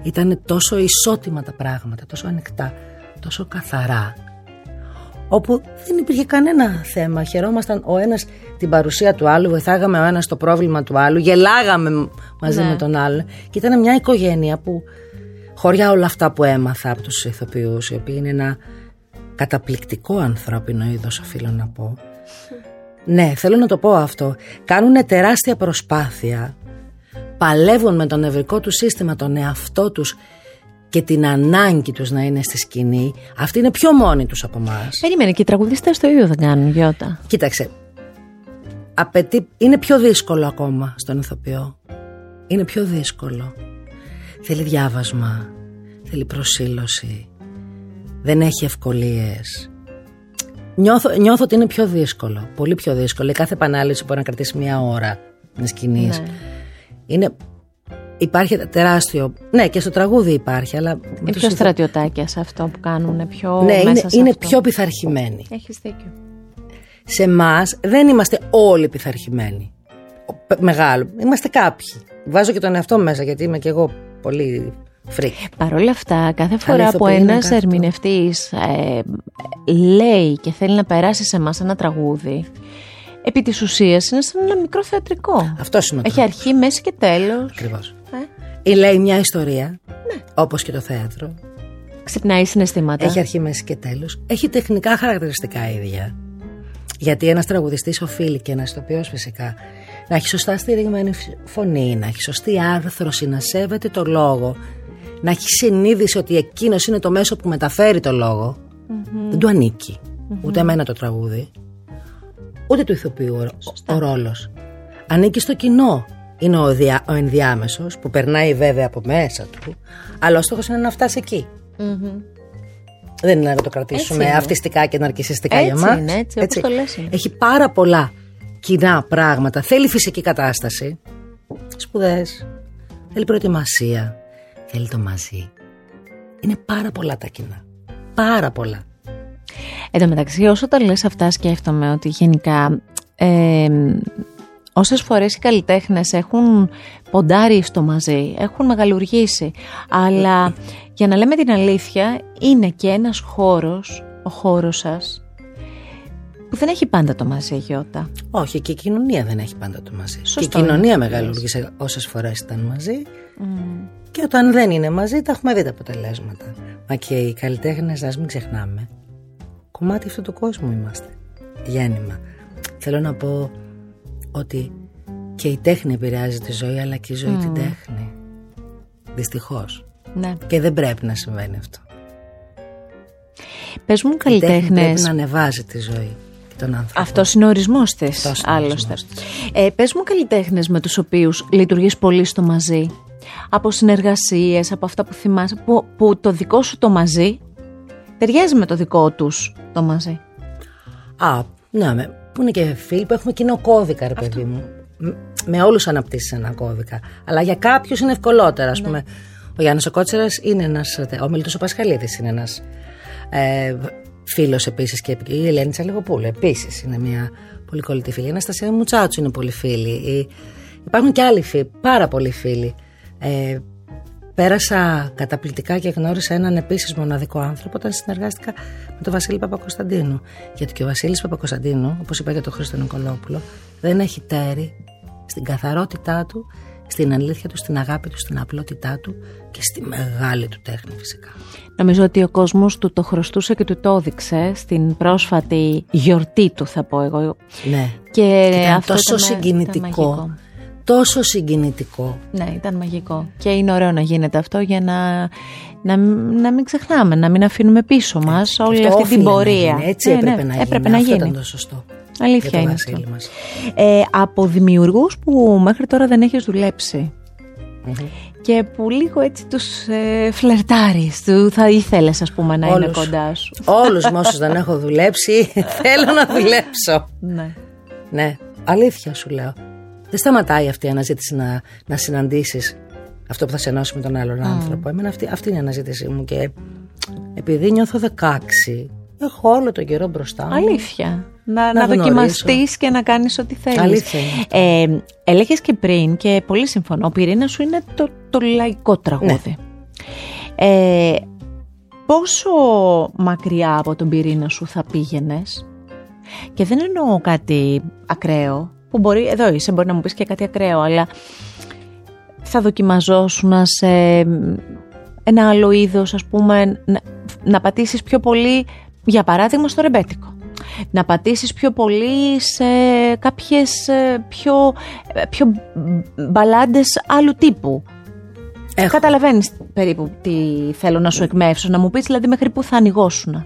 ήταν τόσο ισότιμα τα πράγματα, τόσο ανοιχτά, τόσο καθαρά, όπου δεν υπήρχε κανένα θέμα. Χαιρόμασταν ο ένας την παρουσία του άλλου, βοηθάγαμε ο ένας το πρόβλημα του άλλου, γελάγαμε μαζί Ναι. με τον άλλο. Και ήταν μια οικογένεια που χωριά όλα αυτά που έμαθα από τους ηθοποιούς, οι οποίοι είναι ένα καταπληκτικό ανθρώπινο είδος, οφείλω να πω. Ναι, θέλω να το πω αυτό. Κάνουν τεράστια προσπάθεια, παλεύουν με το νευρικό τους σύστημα, τον εαυτό τους και την ανάγκη τους να είναι στη σκηνή. Αυτοί είναι πιο μόνοι τους από εμάς. Περίμενε και οι τραγουδιστές το ίδιο δεν κάνουν, Γιώτα. Κοίταξε, απαιτεί, είναι πιο δύσκολο ακόμα στον ηθοποιό. Είναι πιο δύσκολο. Θέλει διάβασμα, θέλει προσήλωση, δεν έχει ευκολίες. Νιώθω, νιώθω ότι είναι πιο δύσκολο. Πολύ πιο δύσκολο. Η κάθε επανάληψη μπορεί να κρατήσει μία ώρα με σκηνής. Ναι. Είναι. Υπάρχει τεράστιο. Ναι, και στο τραγούδι υπάρχει, αλλά. με Είναι τους πιο ηθο- στρατιωτάκια σε αυτό που κάνουν, πιο Ναι, μέσα είναι, σε είναι αυτό. πιο πειθαρχημένοι. Έχεις δίκιο. Σε εμάς δεν είμαστε όλοι πειθαρχημένοι. Ο- πε- Μεγάλο. Είμαστε κάποιοι. Βάζω και τον εαυτό μου μέσα γιατί είμαι και εγώ πολύ freak. Παρ' όλα αυτά, κάθε φορά που ηθοποιοί να ένας κάνει αυτό. ερμηνευτής ε, λέει και θέλει να περάσει σε εμάς ένα τραγούδι, επί της ουσίας είναι σαν ένα μικρό θεατρικό. Αυτός είναι ο Έχει αρχή, μέση και τέλος. Ακριβώς. Ε, Ή λέει μια ιστορία, Ναι. όπως και το θέατρο. ξυπνάει συναισθήματα. Έχει αρχή, μέση και τέλος. Έχει τεχνικά χαρακτηριστικά ίδια. Γιατί ένας τραγουδιστής οφείλει και ένας ηθοποιός φυσικά να έχει σωστά στηριγμένη φωνή, να έχει σωστή άρθρωση, να σέβεται το λόγο, να έχει συνείδηση ότι εκείνος είναι το μέσο που μεταφέρει το λογο Δεν του ανηκει Ούτε εμένα το τραγούδι, ούτε του ηθοποιού ο, ο ρόλος. Ανήκει στο κοινό. Είναι ο, δια, ο ενδιάμεσος που περνάει βέβαια από μέσα του, αλλά ο στόχος είναι να φτάσει εκεί. Δεν είναι να το κρατήσουμε Έτσι είναι. αυτιστικά και ναρκισιστικά Έτσι για μας. είναι, έτσι, όπως το λες είναι. Έχει πάρα πολλά κοινά πράγματα. Θέλει φυσική κατάσταση. Σπουδές. Θέλει προετοιμασία. Θέλει το μαζί. Είναι πάρα πολλά τα κοινά. Πάρα πολλά. Εν τω μεταξύ, όσο τα λες αυτά, σκέφτομαι ότι γενικά ε, όσες φορές οι καλλιτέχνες έχουν ποντάρει στο μαζί, έχουν μεγαλουργήσει, αλλά για να λέμε την αλήθεια, είναι και ένας χώρος, ο χώρος σας, που δεν έχει πάντα το μαζί, Γιώτα. Όχι, και η κοινωνία δεν έχει πάντα το μαζί. Σωστό και η κοινωνία είναι. μεγαλούργησε όσες φορές ήταν μαζί. Και όταν δεν είναι μαζί, τα έχουμε δει τα αποτελέσματα. Μα και οι καλλιτέχνες, ας μην ξεχνάμε. Κομμάτι αυτού του κόσμου είμαστε. Γέννημα. Θέλω να πω ότι και η τέχνη επηρεάζει τη ζωή, αλλά και η ζωή την τέχνη. Δυστυχώς. Ναι. Και δεν πρέπει να συμβαίνει αυτό. Πες μου Η τέχνη πρέπει καλλιτέχνες, να ανεβάζει τη ζωή και τον άνθρωπο. Αυτός είναι ο ορισμός της. Αυτός είναι ο Άλλωστε. ορισμός Ε, Πες μου καλλιτέχνες με τους οποίους λειτουργείς πολύ στο μαζί. Από συνεργασίες, από αυτά που θυμάσαι, που, που το δικό σου το μαζί ταιριάζει με το δικό τους το μαζί. Α, ναι, με, που είναι και φίλοι που έχουμε κοινό κώδικα, ρε παιδί μου. Μ- Με όλους αναπτύσσεις ένα κώδικα. Αλλά για κάποιους είναι ευκολότερα. Α πούμε, ο Γιάννης ο Κότσερας είναι ένας. Ο Μιλτό ο Πασχαλίδης είναι ένας ε, φίλος επίσης. Και η Ελένη Τσαλιγοπούλου επίσης είναι μια πολύ κολλητή φίλη. Η Αναστασία Μουτσάτσου είναι πολύ φίλη. Η- Υπάρχουν και άλλοι φίλοι, πάρα πολλοί φίλοι. Ε, Πέρασα καταπληκτικά και γνώρισα έναν επίσης μοναδικό άνθρωπο όταν συνεργάστηκα με τον Βασίλη Παπακοσταντίνου. Γιατί και ο Βασίλης Παπακοσταντίνου, όπως είπα για τον Χρήστο Νικολόπουλο, δεν έχει τέρη στην καθαρότητά του, στην αλήθεια του, στην αγάπη του, στην απλότητά του και στη μεγάλη του τέχνη φυσικά. Νομίζω ότι ο κόσμος του το χρωστούσε και του το έδειξε στην πρόσφατη γιορτή του θα πω εγώ. Ναι. Και ήταν αυτό τόσο ήταν- ήταν συγκινητικό. μαγικό. Τόσο συγκινητικό. Ναι, ήταν μαγικό. Και είναι ωραίο να γίνεται αυτό για να, να, να μην ξεχνάμε, να μην αφήνουμε πίσω μας όλη Αυτό αυτή την όφιλε να πορεία. γίνει, Έτσι Ναι, έπρεπε ναι, να γίνει. έπρεπε να Αυτό γίνει. ήταν το σωστό. Αλήθεια για το είναι Βασίλη αυτό. μας. Ε, από δημιουργούς που μέχρι τώρα δεν έχεις δουλέψει και που λίγο έτσι τους ε, φλερτάρεις, του θα ήθελες ας πούμε να είναι Όλους. κοντά σου. Όλους με όσους δεν έχω δουλέψει θέλω να δουλέψω. Ναι. Ναι, αλήθεια σου λέω. Δεν σταματάει αυτή η αναζήτηση να, να συναντήσεις αυτό που θα σε ενώσει με τον άλλον άνθρωπο. Εμένα αυτή, αυτή είναι η αναζήτησή μου και επειδή νιώθω 16, έχω όλο τον καιρό μπροστά μου. Αλήθεια. Να, να, Να γνωρίσω. δοκιμαστείς και να κάνεις ό,τι θέλεις. Αλήθεια είναι αυτό. Ε, έλεγες και πριν και πολύ συμφωνώ, ο πυρήνα σου είναι το, το λαϊκό τραγούδι. Ε, πόσο μακριά από τον πυρήνα σου θα πήγαινες; Και δεν εννοώ κάτι ακραίο που μπορεί, εδώ είσαι μπορεί να μου πεις και κάτι ακραίο αλλά θα δοκιμαζόσουν σε ένα άλλο είδος ας πούμε να, να πατήσεις πιο πολύ για παράδειγμα στο ρεμπέτικο. Να πατήσεις πιο πολύ σε κάποιες ε, πιο, ε, πιο μπαλάντες άλλου τύπου. Έχω. Καταλαβαίνεις περίπου τι θέλω να σου εκμεύσω να μου πεις δηλαδή μέχρι που θα ανοιγώσουν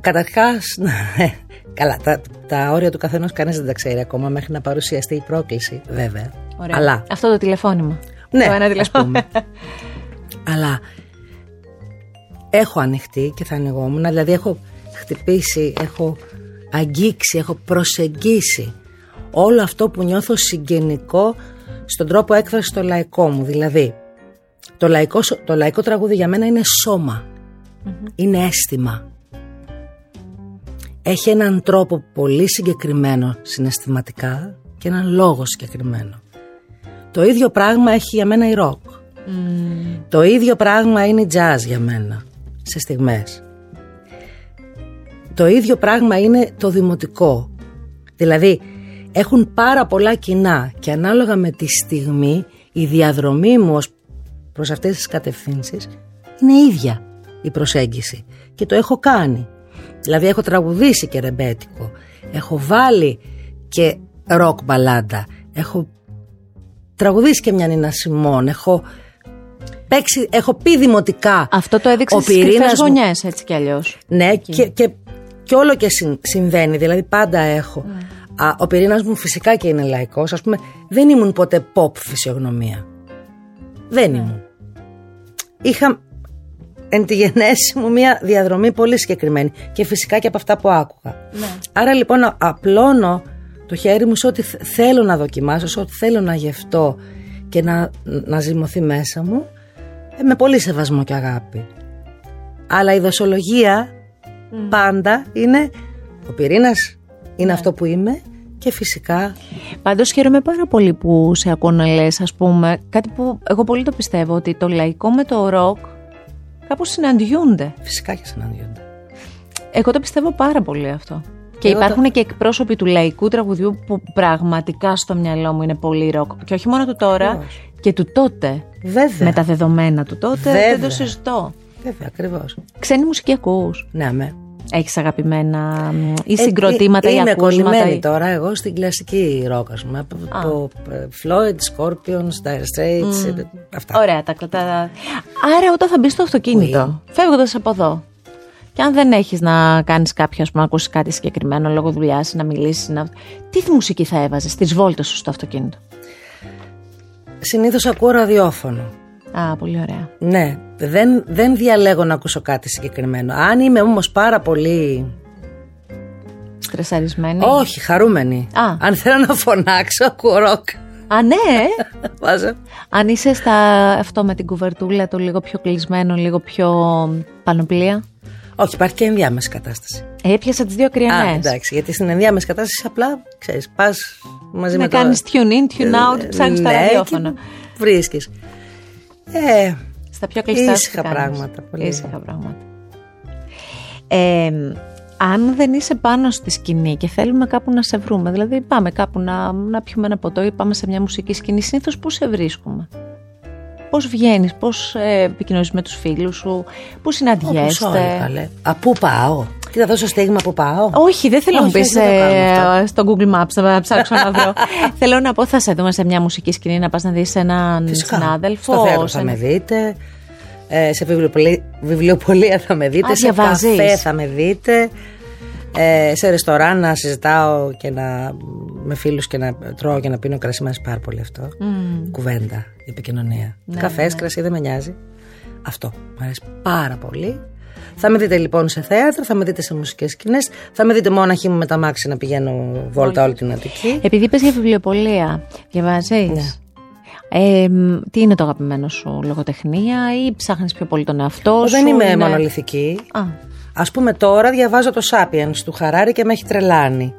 Καταρχάς, ναι, καλά, τα, τα όρια του καθενός κανείς δεν τα ξέρει ακόμα μέχρι να παρουσιαστεί η πρόκληση, βέβαια. Αλλά, Αυτό το τηλεφώνημα ναι, το ένα ας τηλεφώνημα πούμε. Αλλά έχω ανοιχτεί και θα ανοιγόμουν, δηλαδή έχω χτυπήσει, έχω αγγίξει, έχω προσεγγίσει όλο αυτό που νιώθω συγγενικό στον τρόπο έκφρασης στο λαϊκό μου. Δηλαδή, το λαϊκό, το λαϊκό τραγούδι για μένα είναι είναι αίσθημα. Έχει έναν τρόπο πολύ συγκεκριμένο συναισθηματικά και έναν λόγο συγκεκριμένο. Το ίδιο πράγμα έχει για μένα η ροκ. Το ίδιο πράγμα είναι η jazz για μένα σε στιγμές. Το ίδιο πράγμα είναι το δημοτικό. Δηλαδή έχουν πάρα πολλά κοινά και ανάλογα με τη στιγμή η διαδρομή μου ως προς αυτές τις κατευθύνσεις είναι ίδια η προσέγγιση και το έχω κάνει. Δηλαδή έχω τραγουδήσει και ρεμπέτικο, έχω βάλει και ροκ μπαλάντα, έχω τραγουδήσει και μια Νίνα Σιμών, έχω παίξει, έχω πει δημοτικά. Αυτό το έδειξες στις κρυφές γωνιές έτσι κι αλλιώς. Ναι και, και, και, όλο και συμβαίνει, δηλαδή πάντα έχω. Ναι. Α, ο πυρήνας μου φυσικά και είναι λαϊκός. Α πούμε, δεν ήμουν ποτέ pop φυσιογνωμία. Δεν ναι. ήμουν. Είχα εν τη γενέση μου μια διαδρομή πολύ συγκεκριμένη και φυσικά και από αυτά που άκουγα. Ναι. Άρα λοιπόν απλώνω το χέρι μου σε ό,τι θέλω να δοκιμάσω, σε ό,τι θέλω να γευτώ και να, να ζυμωθεί μέσα μου ε, με πολύ σεβασμό και αγάπη. Αλλά η δοσολογία πάντα είναι ο πυρήνας είναι αυτό που είμαι και φυσικά. Πάντως χαίρομαι πάρα πολύ που σε ακούω να λες, ας πούμε, κάτι που εγώ πολύ το πιστεύω, ότι το λαϊκό με το ροκ κάπως συναντιούνται. Φυσικά και συναντιούνται. Εγώ το πιστεύω πάρα πολύ αυτό. Και υπάρχουν και εκπρόσωποι του λαϊκού τραγουδιού που πραγματικά στο μυαλό μου είναι πολύ ροκ. Και όχι μόνο του τώρα, και του τότε. Βέβαια. Με τα δεδομένα του τότε δεν το συζητώ. Βέβαια, ακριβώς. Ξένη μουσική ακού. Ναι, με. Έχεις αγαπημένα ή ε, συγκροτήματα ε, ή ακούσματα. Είμαι κολλημένη τώρα εγώ στην κλασική ρόκα, μου. Από Floyd, Scorpions, Dire Straits, mm. αυτά. Ωραία, τα, τα, Άρα όταν θα μπεις στο αυτοκίνητο, φεύγοντας από εδώ, και αν δεν έχεις να κάνεις κάποιο, να ακούσεις κάτι συγκεκριμένο λόγω δουλειάς ή να μιλήσεις, να... τι μουσική θα έβαζες στι βόλτες σου στο αυτοκίνητο; Συνήθως ακούω ραδιόφωνο. Α, πολύ ωραία. Ναι, δεν, δεν διαλέγω να ακούσω κάτι συγκεκριμένο. Αν είμαι όμως πάρα πολύ... Στρεσαρισμένη. Όχι, χαρούμενη. Α. Αν θέλω να φωνάξω, ακούω ροκ. Α, ναι. Βάζω. Αν είσαι στα αυτό με την κουβερτούλα, το λίγο πιο κλεισμένο, λίγο πιο πανοπλία. Όχι, υπάρχει και ενδιάμεση κατάσταση. Ε, έπιασα τις δύο κρυανές. εντάξει, γιατί στην ενδιάμεση κατάσταση απλά ξέρεις, πας μαζί να με το. Να κάνεις tune in, tune out, ε, ψάχνεις ναι, τα ραδιόφωνα. Βρίσκεις. Ε, Στα πιο κλειστά ήσυχα πράγματα. Πολύ ήσυχα πράγματα. Ε, αν δεν είσαι πάνω στη σκηνή και θέλουμε κάπου να σε βρούμε, δηλαδή πάμε κάπου να, να πιούμε ένα ποτό ή πάμε σε μια μουσική σκηνή, συνήθως πού σε βρίσκουμε; Πώς βγαίνεις, πώς ε, επικοινωνείς με τους φίλους σου, πού συναντιέστε; Όπως όλοι, Α, πού πάω; Τι θα δώσω στίγμα που πάω; Όχι, δεν θέλω να μου πεις ε, στο Google Maps να ψάξω να βρω. θέλω να πω, θα σε δούμε σε μια μουσική σκηνή να πας να δεις έναν Φυσικά. συνάδελφο. Στο θέατρο θα με δείτε. Ε, σε βιβλιοπολία θα με δείτε. Α, σε καφέ θα με δείτε. Ε, σε ρεστοράν να συζητάω και να, με φίλους και να τρώω και να πίνω κρασί μου πάρα πολύ αυτό. Mm. Κουβέντα, επικοινωνία. Ναι, Καφές, ναι. κρασί δεν με νοιάζει. Αυτό μου αρέσει πάρα πολύ. Θα με δείτε λοιπόν σε θέατρο, θα με δείτε σε μουσικές σκηνές, θα με δείτε μόναχη μου με τα μάξι να πηγαίνω βόλτα όλη την Αττική. Επειδή είπε για βιβλιοπολία, διαβάζεις; Ναι. Ε, τι είναι το αγαπημένο σου, λογοτεχνία ή ψάχνεις πιο πολύ τον εαυτό σου. Δεν είμαι είναι... μονολυθική. Α. Ας πούμε τώρα διαβάζω το Sapiens του Χαράρη και με έχει τρελάνει.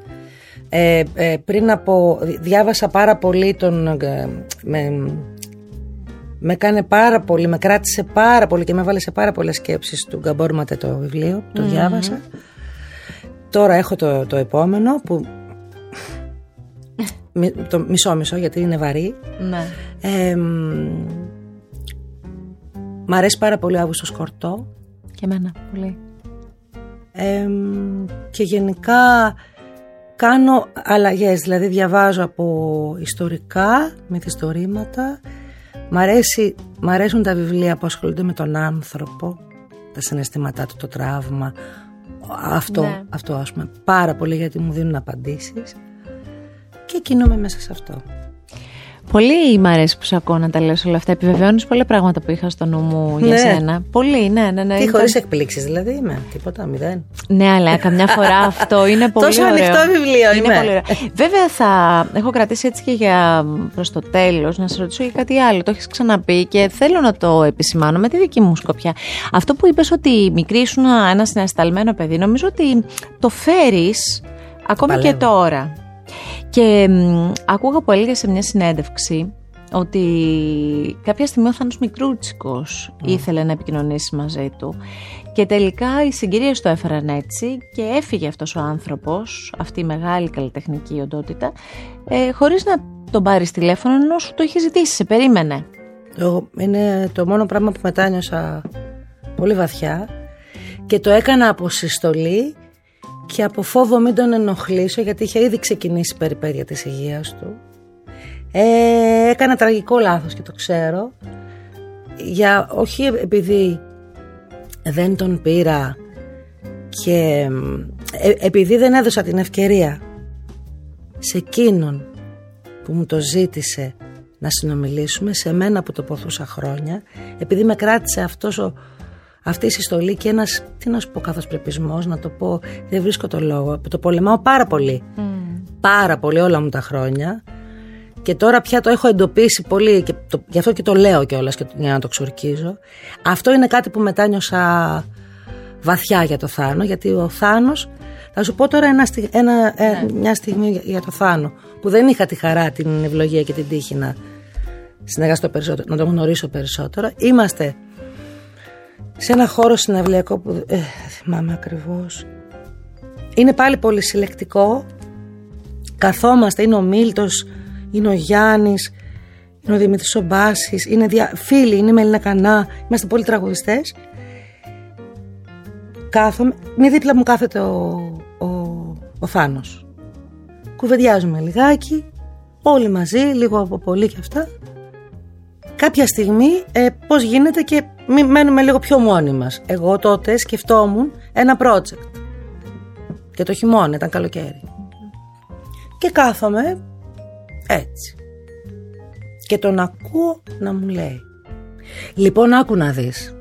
Ε, ε, πριν από, διάβασα πάρα πολύ τον, ε, με, με κάνει πάρα πολύ, με κράτησε πάρα πολύ και με έβαλε σε πάρα πολλές σκέψεις του Γκαμπόρ το βιβλίο, το διάβασα. Τώρα έχω το, το επόμενο που το μισό μισό γιατί είναι βαρύ. Ναι. Ε, μ' αρέσει πάρα πολύ ο Αύγουστος Κορτό. Και εμένα, πολύ. και γενικά κάνω αλλαγές, δηλαδή διαβάζω από ιστορικά, μυθιστορήματα, Μ, αρέσει, μ' αρέσουν τα βιβλία που ασχολούνται με τον άνθρωπο, τα συναισθήματά του, το τραύμα. Αυτό, ναι. αυτό ας πούμε, πάρα πολύ γιατί μου δίνουν απαντήσεις και κινούμαι μέσα σε αυτό. Πολύ μ' αρέσει που σε ακούω να τα λες όλα αυτά. Επιβεβαιώνεις πολλά πράγματα που είχα στο νου μου για Ναι. σένα. Πολύ, ναι, ναι. ναι. Τι Ήταν- χωρίς εκπλήξεις δηλαδή είμαι. Τίποτα, μηδέν. Ναι, αλλά καμιά φορά αυτό είναι πολύ Τόσο ωραίο. ανοιχτό βιβλίο είναι είμαι. Πολύ ωραίο. Βέβαια, θα έχω κρατήσει έτσι και για προς το τέλος να σε ρωτήσω για κάτι άλλο. Το έχεις ξαναπεί και θέλω να το επισημάνω με τη δική μου σκοπιά. Αυτό που είπες ότι μικρή ήσουν ένας συνασταλμένο παιδί, νομίζω ότι το φέρεις ακόμη και Παλεύω. τώρα. Και μ, άκουγα που έλεγε σε μια συνέντευξη ότι κάποια στιγμή ο Θάνος Μικρούτσικος ήθελε να επικοινωνήσει μαζί του και τελικά οι συγκυρίες το έφεραν έτσι και έφυγε αυτός ο άνθρωπος, αυτή η μεγάλη καλλιτεχνική οντότητα, ε, χωρίς να τον πάρει τηλέφωνο ενώ σου το είχε ζητήσει, σε περίμενε. Εγώ, είναι το μόνο πράγμα που μετάνιωσα πολύ βαθιά και το έκανα από συστολή και από φόβο μην τον ενοχλήσω γιατί είχε ήδη ξεκινήσει η περιπέτεια της υγείας του. Ε, έκανα τραγικό λάθος και το ξέρω. Για, όχι επειδή δεν τον πήρα και ε, επειδή δεν έδωσα την ευκαιρία σε εκείνον που μου το ζήτησε να συνομιλήσουμε, σε μένα που το ποθούσα χρόνια, επειδή με κράτησε αυτός ο, αυτή η συστολή και ένας, τι να σου πω καθώς πρεπισμός, να το πω, δεν βρίσκω το λόγο, το πολεμάω πάρα πολύ, πάρα πολύ όλα μου τα χρόνια και τώρα πια το έχω εντοπίσει πολύ και το, γι' αυτό και το λέω κιόλας και, για να το ξορκίζω. Αυτό είναι κάτι που μετάνιωσα βαθιά για το Θάνο, γιατί ο Θάνος, θα σου πω τώρα ένα, στι- ένα, ε, μια στιγμή για, για το Θάνο, που δεν είχα τη χαρά, την ευλογία και την τύχη να συνεργαστώ περισσότερο, να τον γνωρίσω περισσότερο. Είμαστε σε ένα χώρο συναυλιακό που ε, δεν θυμάμαι ακριβώς. Είναι πάλι πολύ συλλεκτικό. Καθόμαστε, είναι ο Μίλτος, είναι ο Γιάννης, είναι ο Δημήτρης ο Μπάσης, είναι δια... φίλοι, είναι η Μελίνα Κανά, είμαστε πολλοί τραγουδιστές. Κάθομαι, μη δίπλα μου κάθεται ο, ο, ο Θάνος. Κουβεντιάζουμε λιγάκι, όλοι μαζί, λίγο από πολύ και αυτά. Κάποια στιγμή ε, πώς γίνεται και μη, μένουμε λίγο πιο μόνοι μας. Εγώ τότε σκεφτόμουν ένα project. Και το χειμώνα, ήταν καλοκαίρι. Και κάθομαι έτσι. Και τον ακούω να μου λέει. Λοιπόν, άκου να δεις.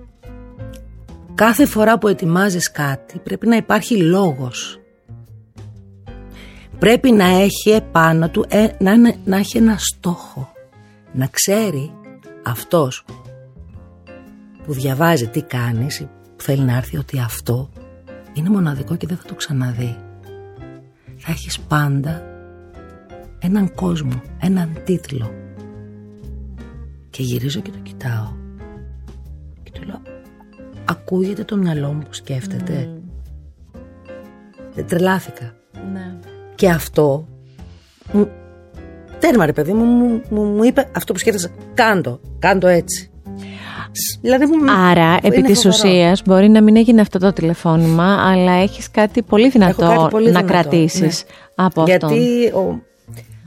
Κάθε φορά που ετοιμάζεις κάτι πρέπει να υπάρχει λόγος. Πρέπει να έχει επάνω του, ε, να, είναι- να έχει ένα στόχο. Να ξέρει αυτός που διαβάζει τι κάνεις ή που θέλει να έρθει ότι αυτό είναι μοναδικό και δεν θα το ξαναδεί. Θα έχεις πάντα έναν κόσμο, έναν τίτλο. Και γυρίζω και το κοιτάω. Και του λέω, ακούγεται το μυαλό μου που σκέφτεται. Δεν τρελάθηκα. Ναι. Και αυτό, μου, τέρμα ρε παιδί μου, μου, μου, μου είπε αυτό που σκέφτεσαι, κάντο, κάντο έτσι. Σ, Δηλαδή μου, Άρα, είναι επί της φοβερό. ουσίας, μπορεί να μην έγινε αυτό το τηλεφώνημα, αλλά έχεις κάτι πολύ δυνατό Έχω κάτι πολύ να δυνατό, κρατήσεις ναι. από αυτόν. Γιατί ο,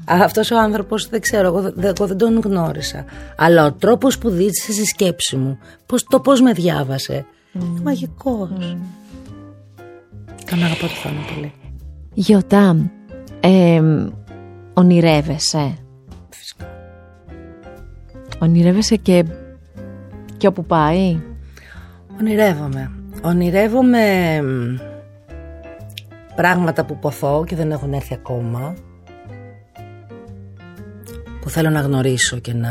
αυτός ο άνθρωπος δεν ξέρω, εγώ, δεν- εγώ δεν τον γνώρισα. Αλλά ο τρόπος που δίτησε στη σκέψη μου, πώς, το πώς με διάβασε, είναι μαγικός. Τον αγαπώ το Θάνο πολύ. Γιωτά, ε, ονειρεύεσαι; Φυσικά. Ονειρεύεσαι και, και όπου πάει; Ονειρεύομαι. Ονειρεύομαι μ, πράγματα που ποθώ και δεν έχουν έρθει ακόμα. Που θέλω να γνωρίσω και να,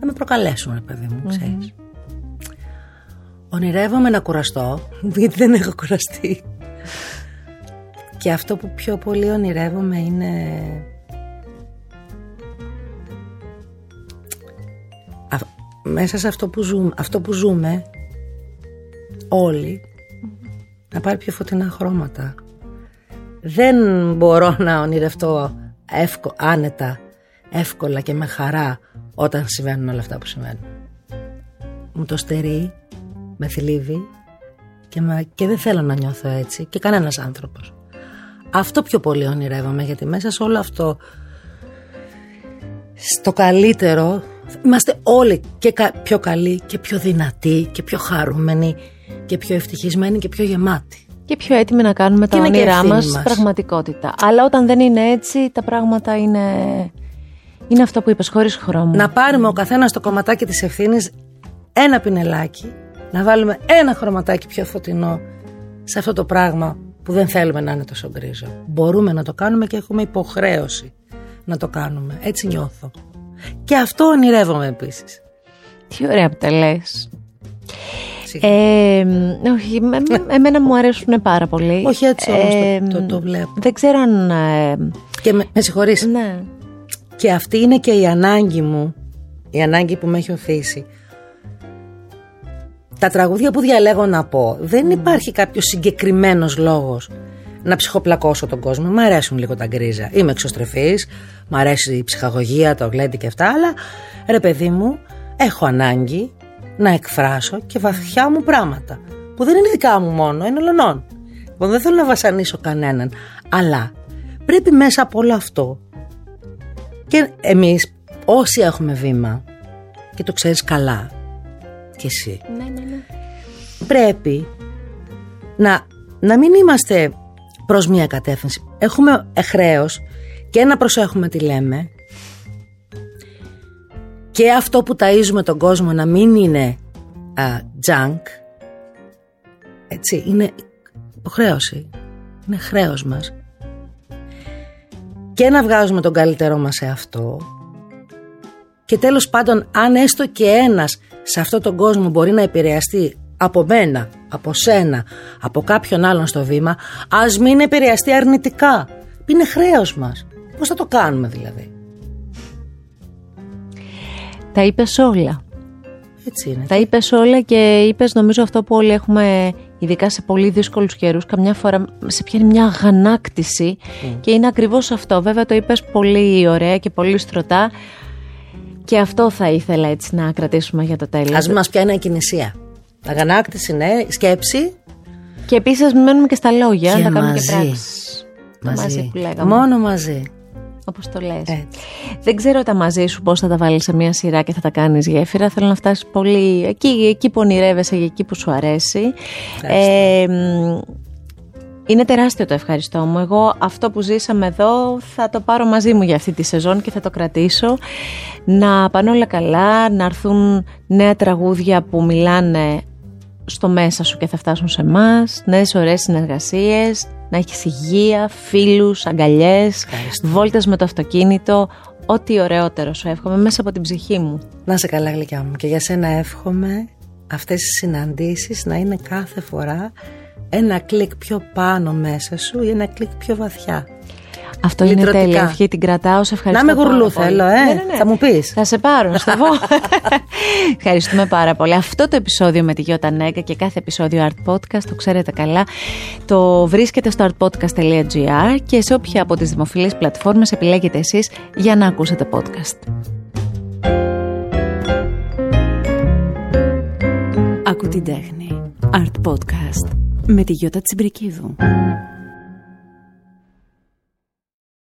να με προκαλέσουν, ρε παιδί μου, ξέρεις. Ονειρεύομαι να κουραστώ, γιατί δεν έχω κουραστεί. Και αυτό που πιο πολύ ονειρεύομαι είναι μέσα σε αυτό που ζούμε, αυτό που ζούμε όλοι να πάρει πιο φωτεινά χρώματα. Δεν μπορώ να ονειρευτώ εύκο, άνετα, εύκολα και με χαρά όταν συμβαίνουν όλα αυτά που συμβαίνουν. Μου το στερεί, με θλίβει και, με, και δεν θέλω να νιώθω έτσι και κανένας άνθρωπος. Αυτό πιο πολύ ονειρεύομαι γιατί μέσα σε όλο αυτό στο καλύτερο είμαστε όλοι και κα- πιο καλοί και πιο δυνατοί και πιο χαρούμενοι και πιο ευτυχισμένοι και πιο γεμάτοι. Και πιο έτοιμοι να κάνουμε τα Και είναι και όνειρά ευθύνη μας μας. πραγματικότητα. Αλλά όταν δεν είναι έτσι, τα πράγματα είναι Είναι αυτό που είπες χωρίς χρώμα. Να πάρουμε ο καθένας το κομματάκι της ευθύνης, ένα πινελάκι, να βάλουμε ένα χρωματάκι πιο φωτεινό σε αυτό το πράγμα που δεν θέλουμε να είναι τόσο γκρίζο. Μπορούμε να το κάνουμε και έχουμε υποχρέωση να το κάνουμε. Έτσι νιώθω. Και αυτό ονειρεύομαι επίσης. Τι ωραία που τα λες. Σιγά. Ε, όχι, με- με- εμένα μου αρέσουν πάρα πολύ. Όχι έτσι όμως Ε, το, το, το βλέπω. Δεν ξέρω αν... ε, Και με, με συγχωρείς. ναι. Και αυτή είναι και η ανάγκη μου, η ανάγκη που με έχει οθήσει. Τα τραγούδια που διαλέγω να πω, δεν υπάρχει κάποιος συγκεκριμένος λόγος να ψυχοπλακώσω τον κόσμο. Μ' αρέσουν λίγο τα γκρίζα. Είμαι εξωστρεφής, μ' αρέσει η ψυχαγωγία, το γλέντι και αυτά, αλλά ρε παιδί μου, έχω ανάγκη να εκφράσω και βαθιά μου πράγματα. Που δεν είναι δικά μου μόνο, είναι ολονών. Λοιπόν, δεν θέλω να βασανίσω κανέναν. Αλλά πρέπει μέσα από όλο αυτό και εμείς όσοι έχουμε βήμα και το ξέρεις καλά και εσύ Ναι, ναι, ναι. πρέπει να, να μην είμαστε προς μία κατεύθυνση. Έχουμε χρέος και να προσέχουμε τι λέμε και αυτό που ταΐζουμε τον κόσμο να μην είναι α, junk έτσι είναι υποχρέωση είναι χρέος μας και να βγάζουμε τον καλύτερό μας σε αυτό και τέλος πάντων αν έστω και ένας σε αυτόν τον κόσμο μπορεί να επηρεαστεί από μένα, από σένα, από κάποιον άλλον στο βήμα ας μην επηρεαστεί αρνητικά είναι χρέος μας πώς θα το κάνουμε δηλαδή; Τα είπες όλα. έτσι είναι Τα είπες όλα και είπες νομίζω αυτό που όλοι έχουμε ειδικά σε πολύ δύσκολους καιρούς καμιά φορά σε πιάνει μια αγανάκτηση και είναι ακριβώς αυτό. Βέβαια το είπες πολύ ωραία και πολύ στρωτά και αυτό θα ήθελα έτσι να κρατήσουμε για το τέλος. ας μην μας πιάνει ακινησία αγανάκτηση ναι, σκέψη Και επίσης μην μένουμε και στα λόγια, Και να τα κάνουμε μαζί. και πράξεις. Το μαζί που λέγαμε. μόνο μαζί Όπως το λες. Έτσι. Δεν ξέρω τα μαζί σου πώς θα τα βάλεις σε μια σειρά και θα τα κάνεις γέφυρα. Θέλω να φτάσεις πολύ εκεί, εκεί που ονειρεύεσαι και εκεί που σου αρέσει. Ε, μ, είναι τεράστιο το ευχαριστώ μου. Εγώ αυτό που ζήσαμε εδώ θα το πάρω μαζί μου για αυτή τη σεζόν και θα το κρατήσω. Να πάνε όλα καλά, να έρθουν νέα τραγούδια που μιλάνε στο μέσα σου και θα φτάσουν σε εμάς, νέες ωραίες συνεργασίες, να έχεις υγεία, φίλους, αγκαλιές, βόλτες με το αυτοκίνητο, ό,τι ωραιότερο σου εύχομαι μέσα από την ψυχή μου. Να σε καλά γλυκιά μου και για σένα εύχομαι αυτές οι συναντήσεις να είναι κάθε φορά ένα κλικ πιο πάνω μέσα σου ή ένα κλικ πιο βαθιά. Αυτό είναι Λυτρωτικά. τέλεια. Ευχή την κρατάω. Σε Να ευχαριστώ. με πάρα γουρλού πολύ. θέλω, ε. Ναι, ναι, ναι. Θα μου πεις. Θα σε πάρω, να στο πω. Ευχαριστούμε πάρα πολύ. Αυτό το επεισόδιο με τη Γιώτα Νέγκα και κάθε επεισόδιο Art Podcast, το ξέρετε καλά, το βρίσκεται στο artpodcast.gr και σε όποια από τις δημοφιλείς πλατφόρμες επιλέγετε εσείς για να ακούσετε podcast. Ακού την τέχνη. Art Podcast με τη Γιώτα Τσιμπρικίδου.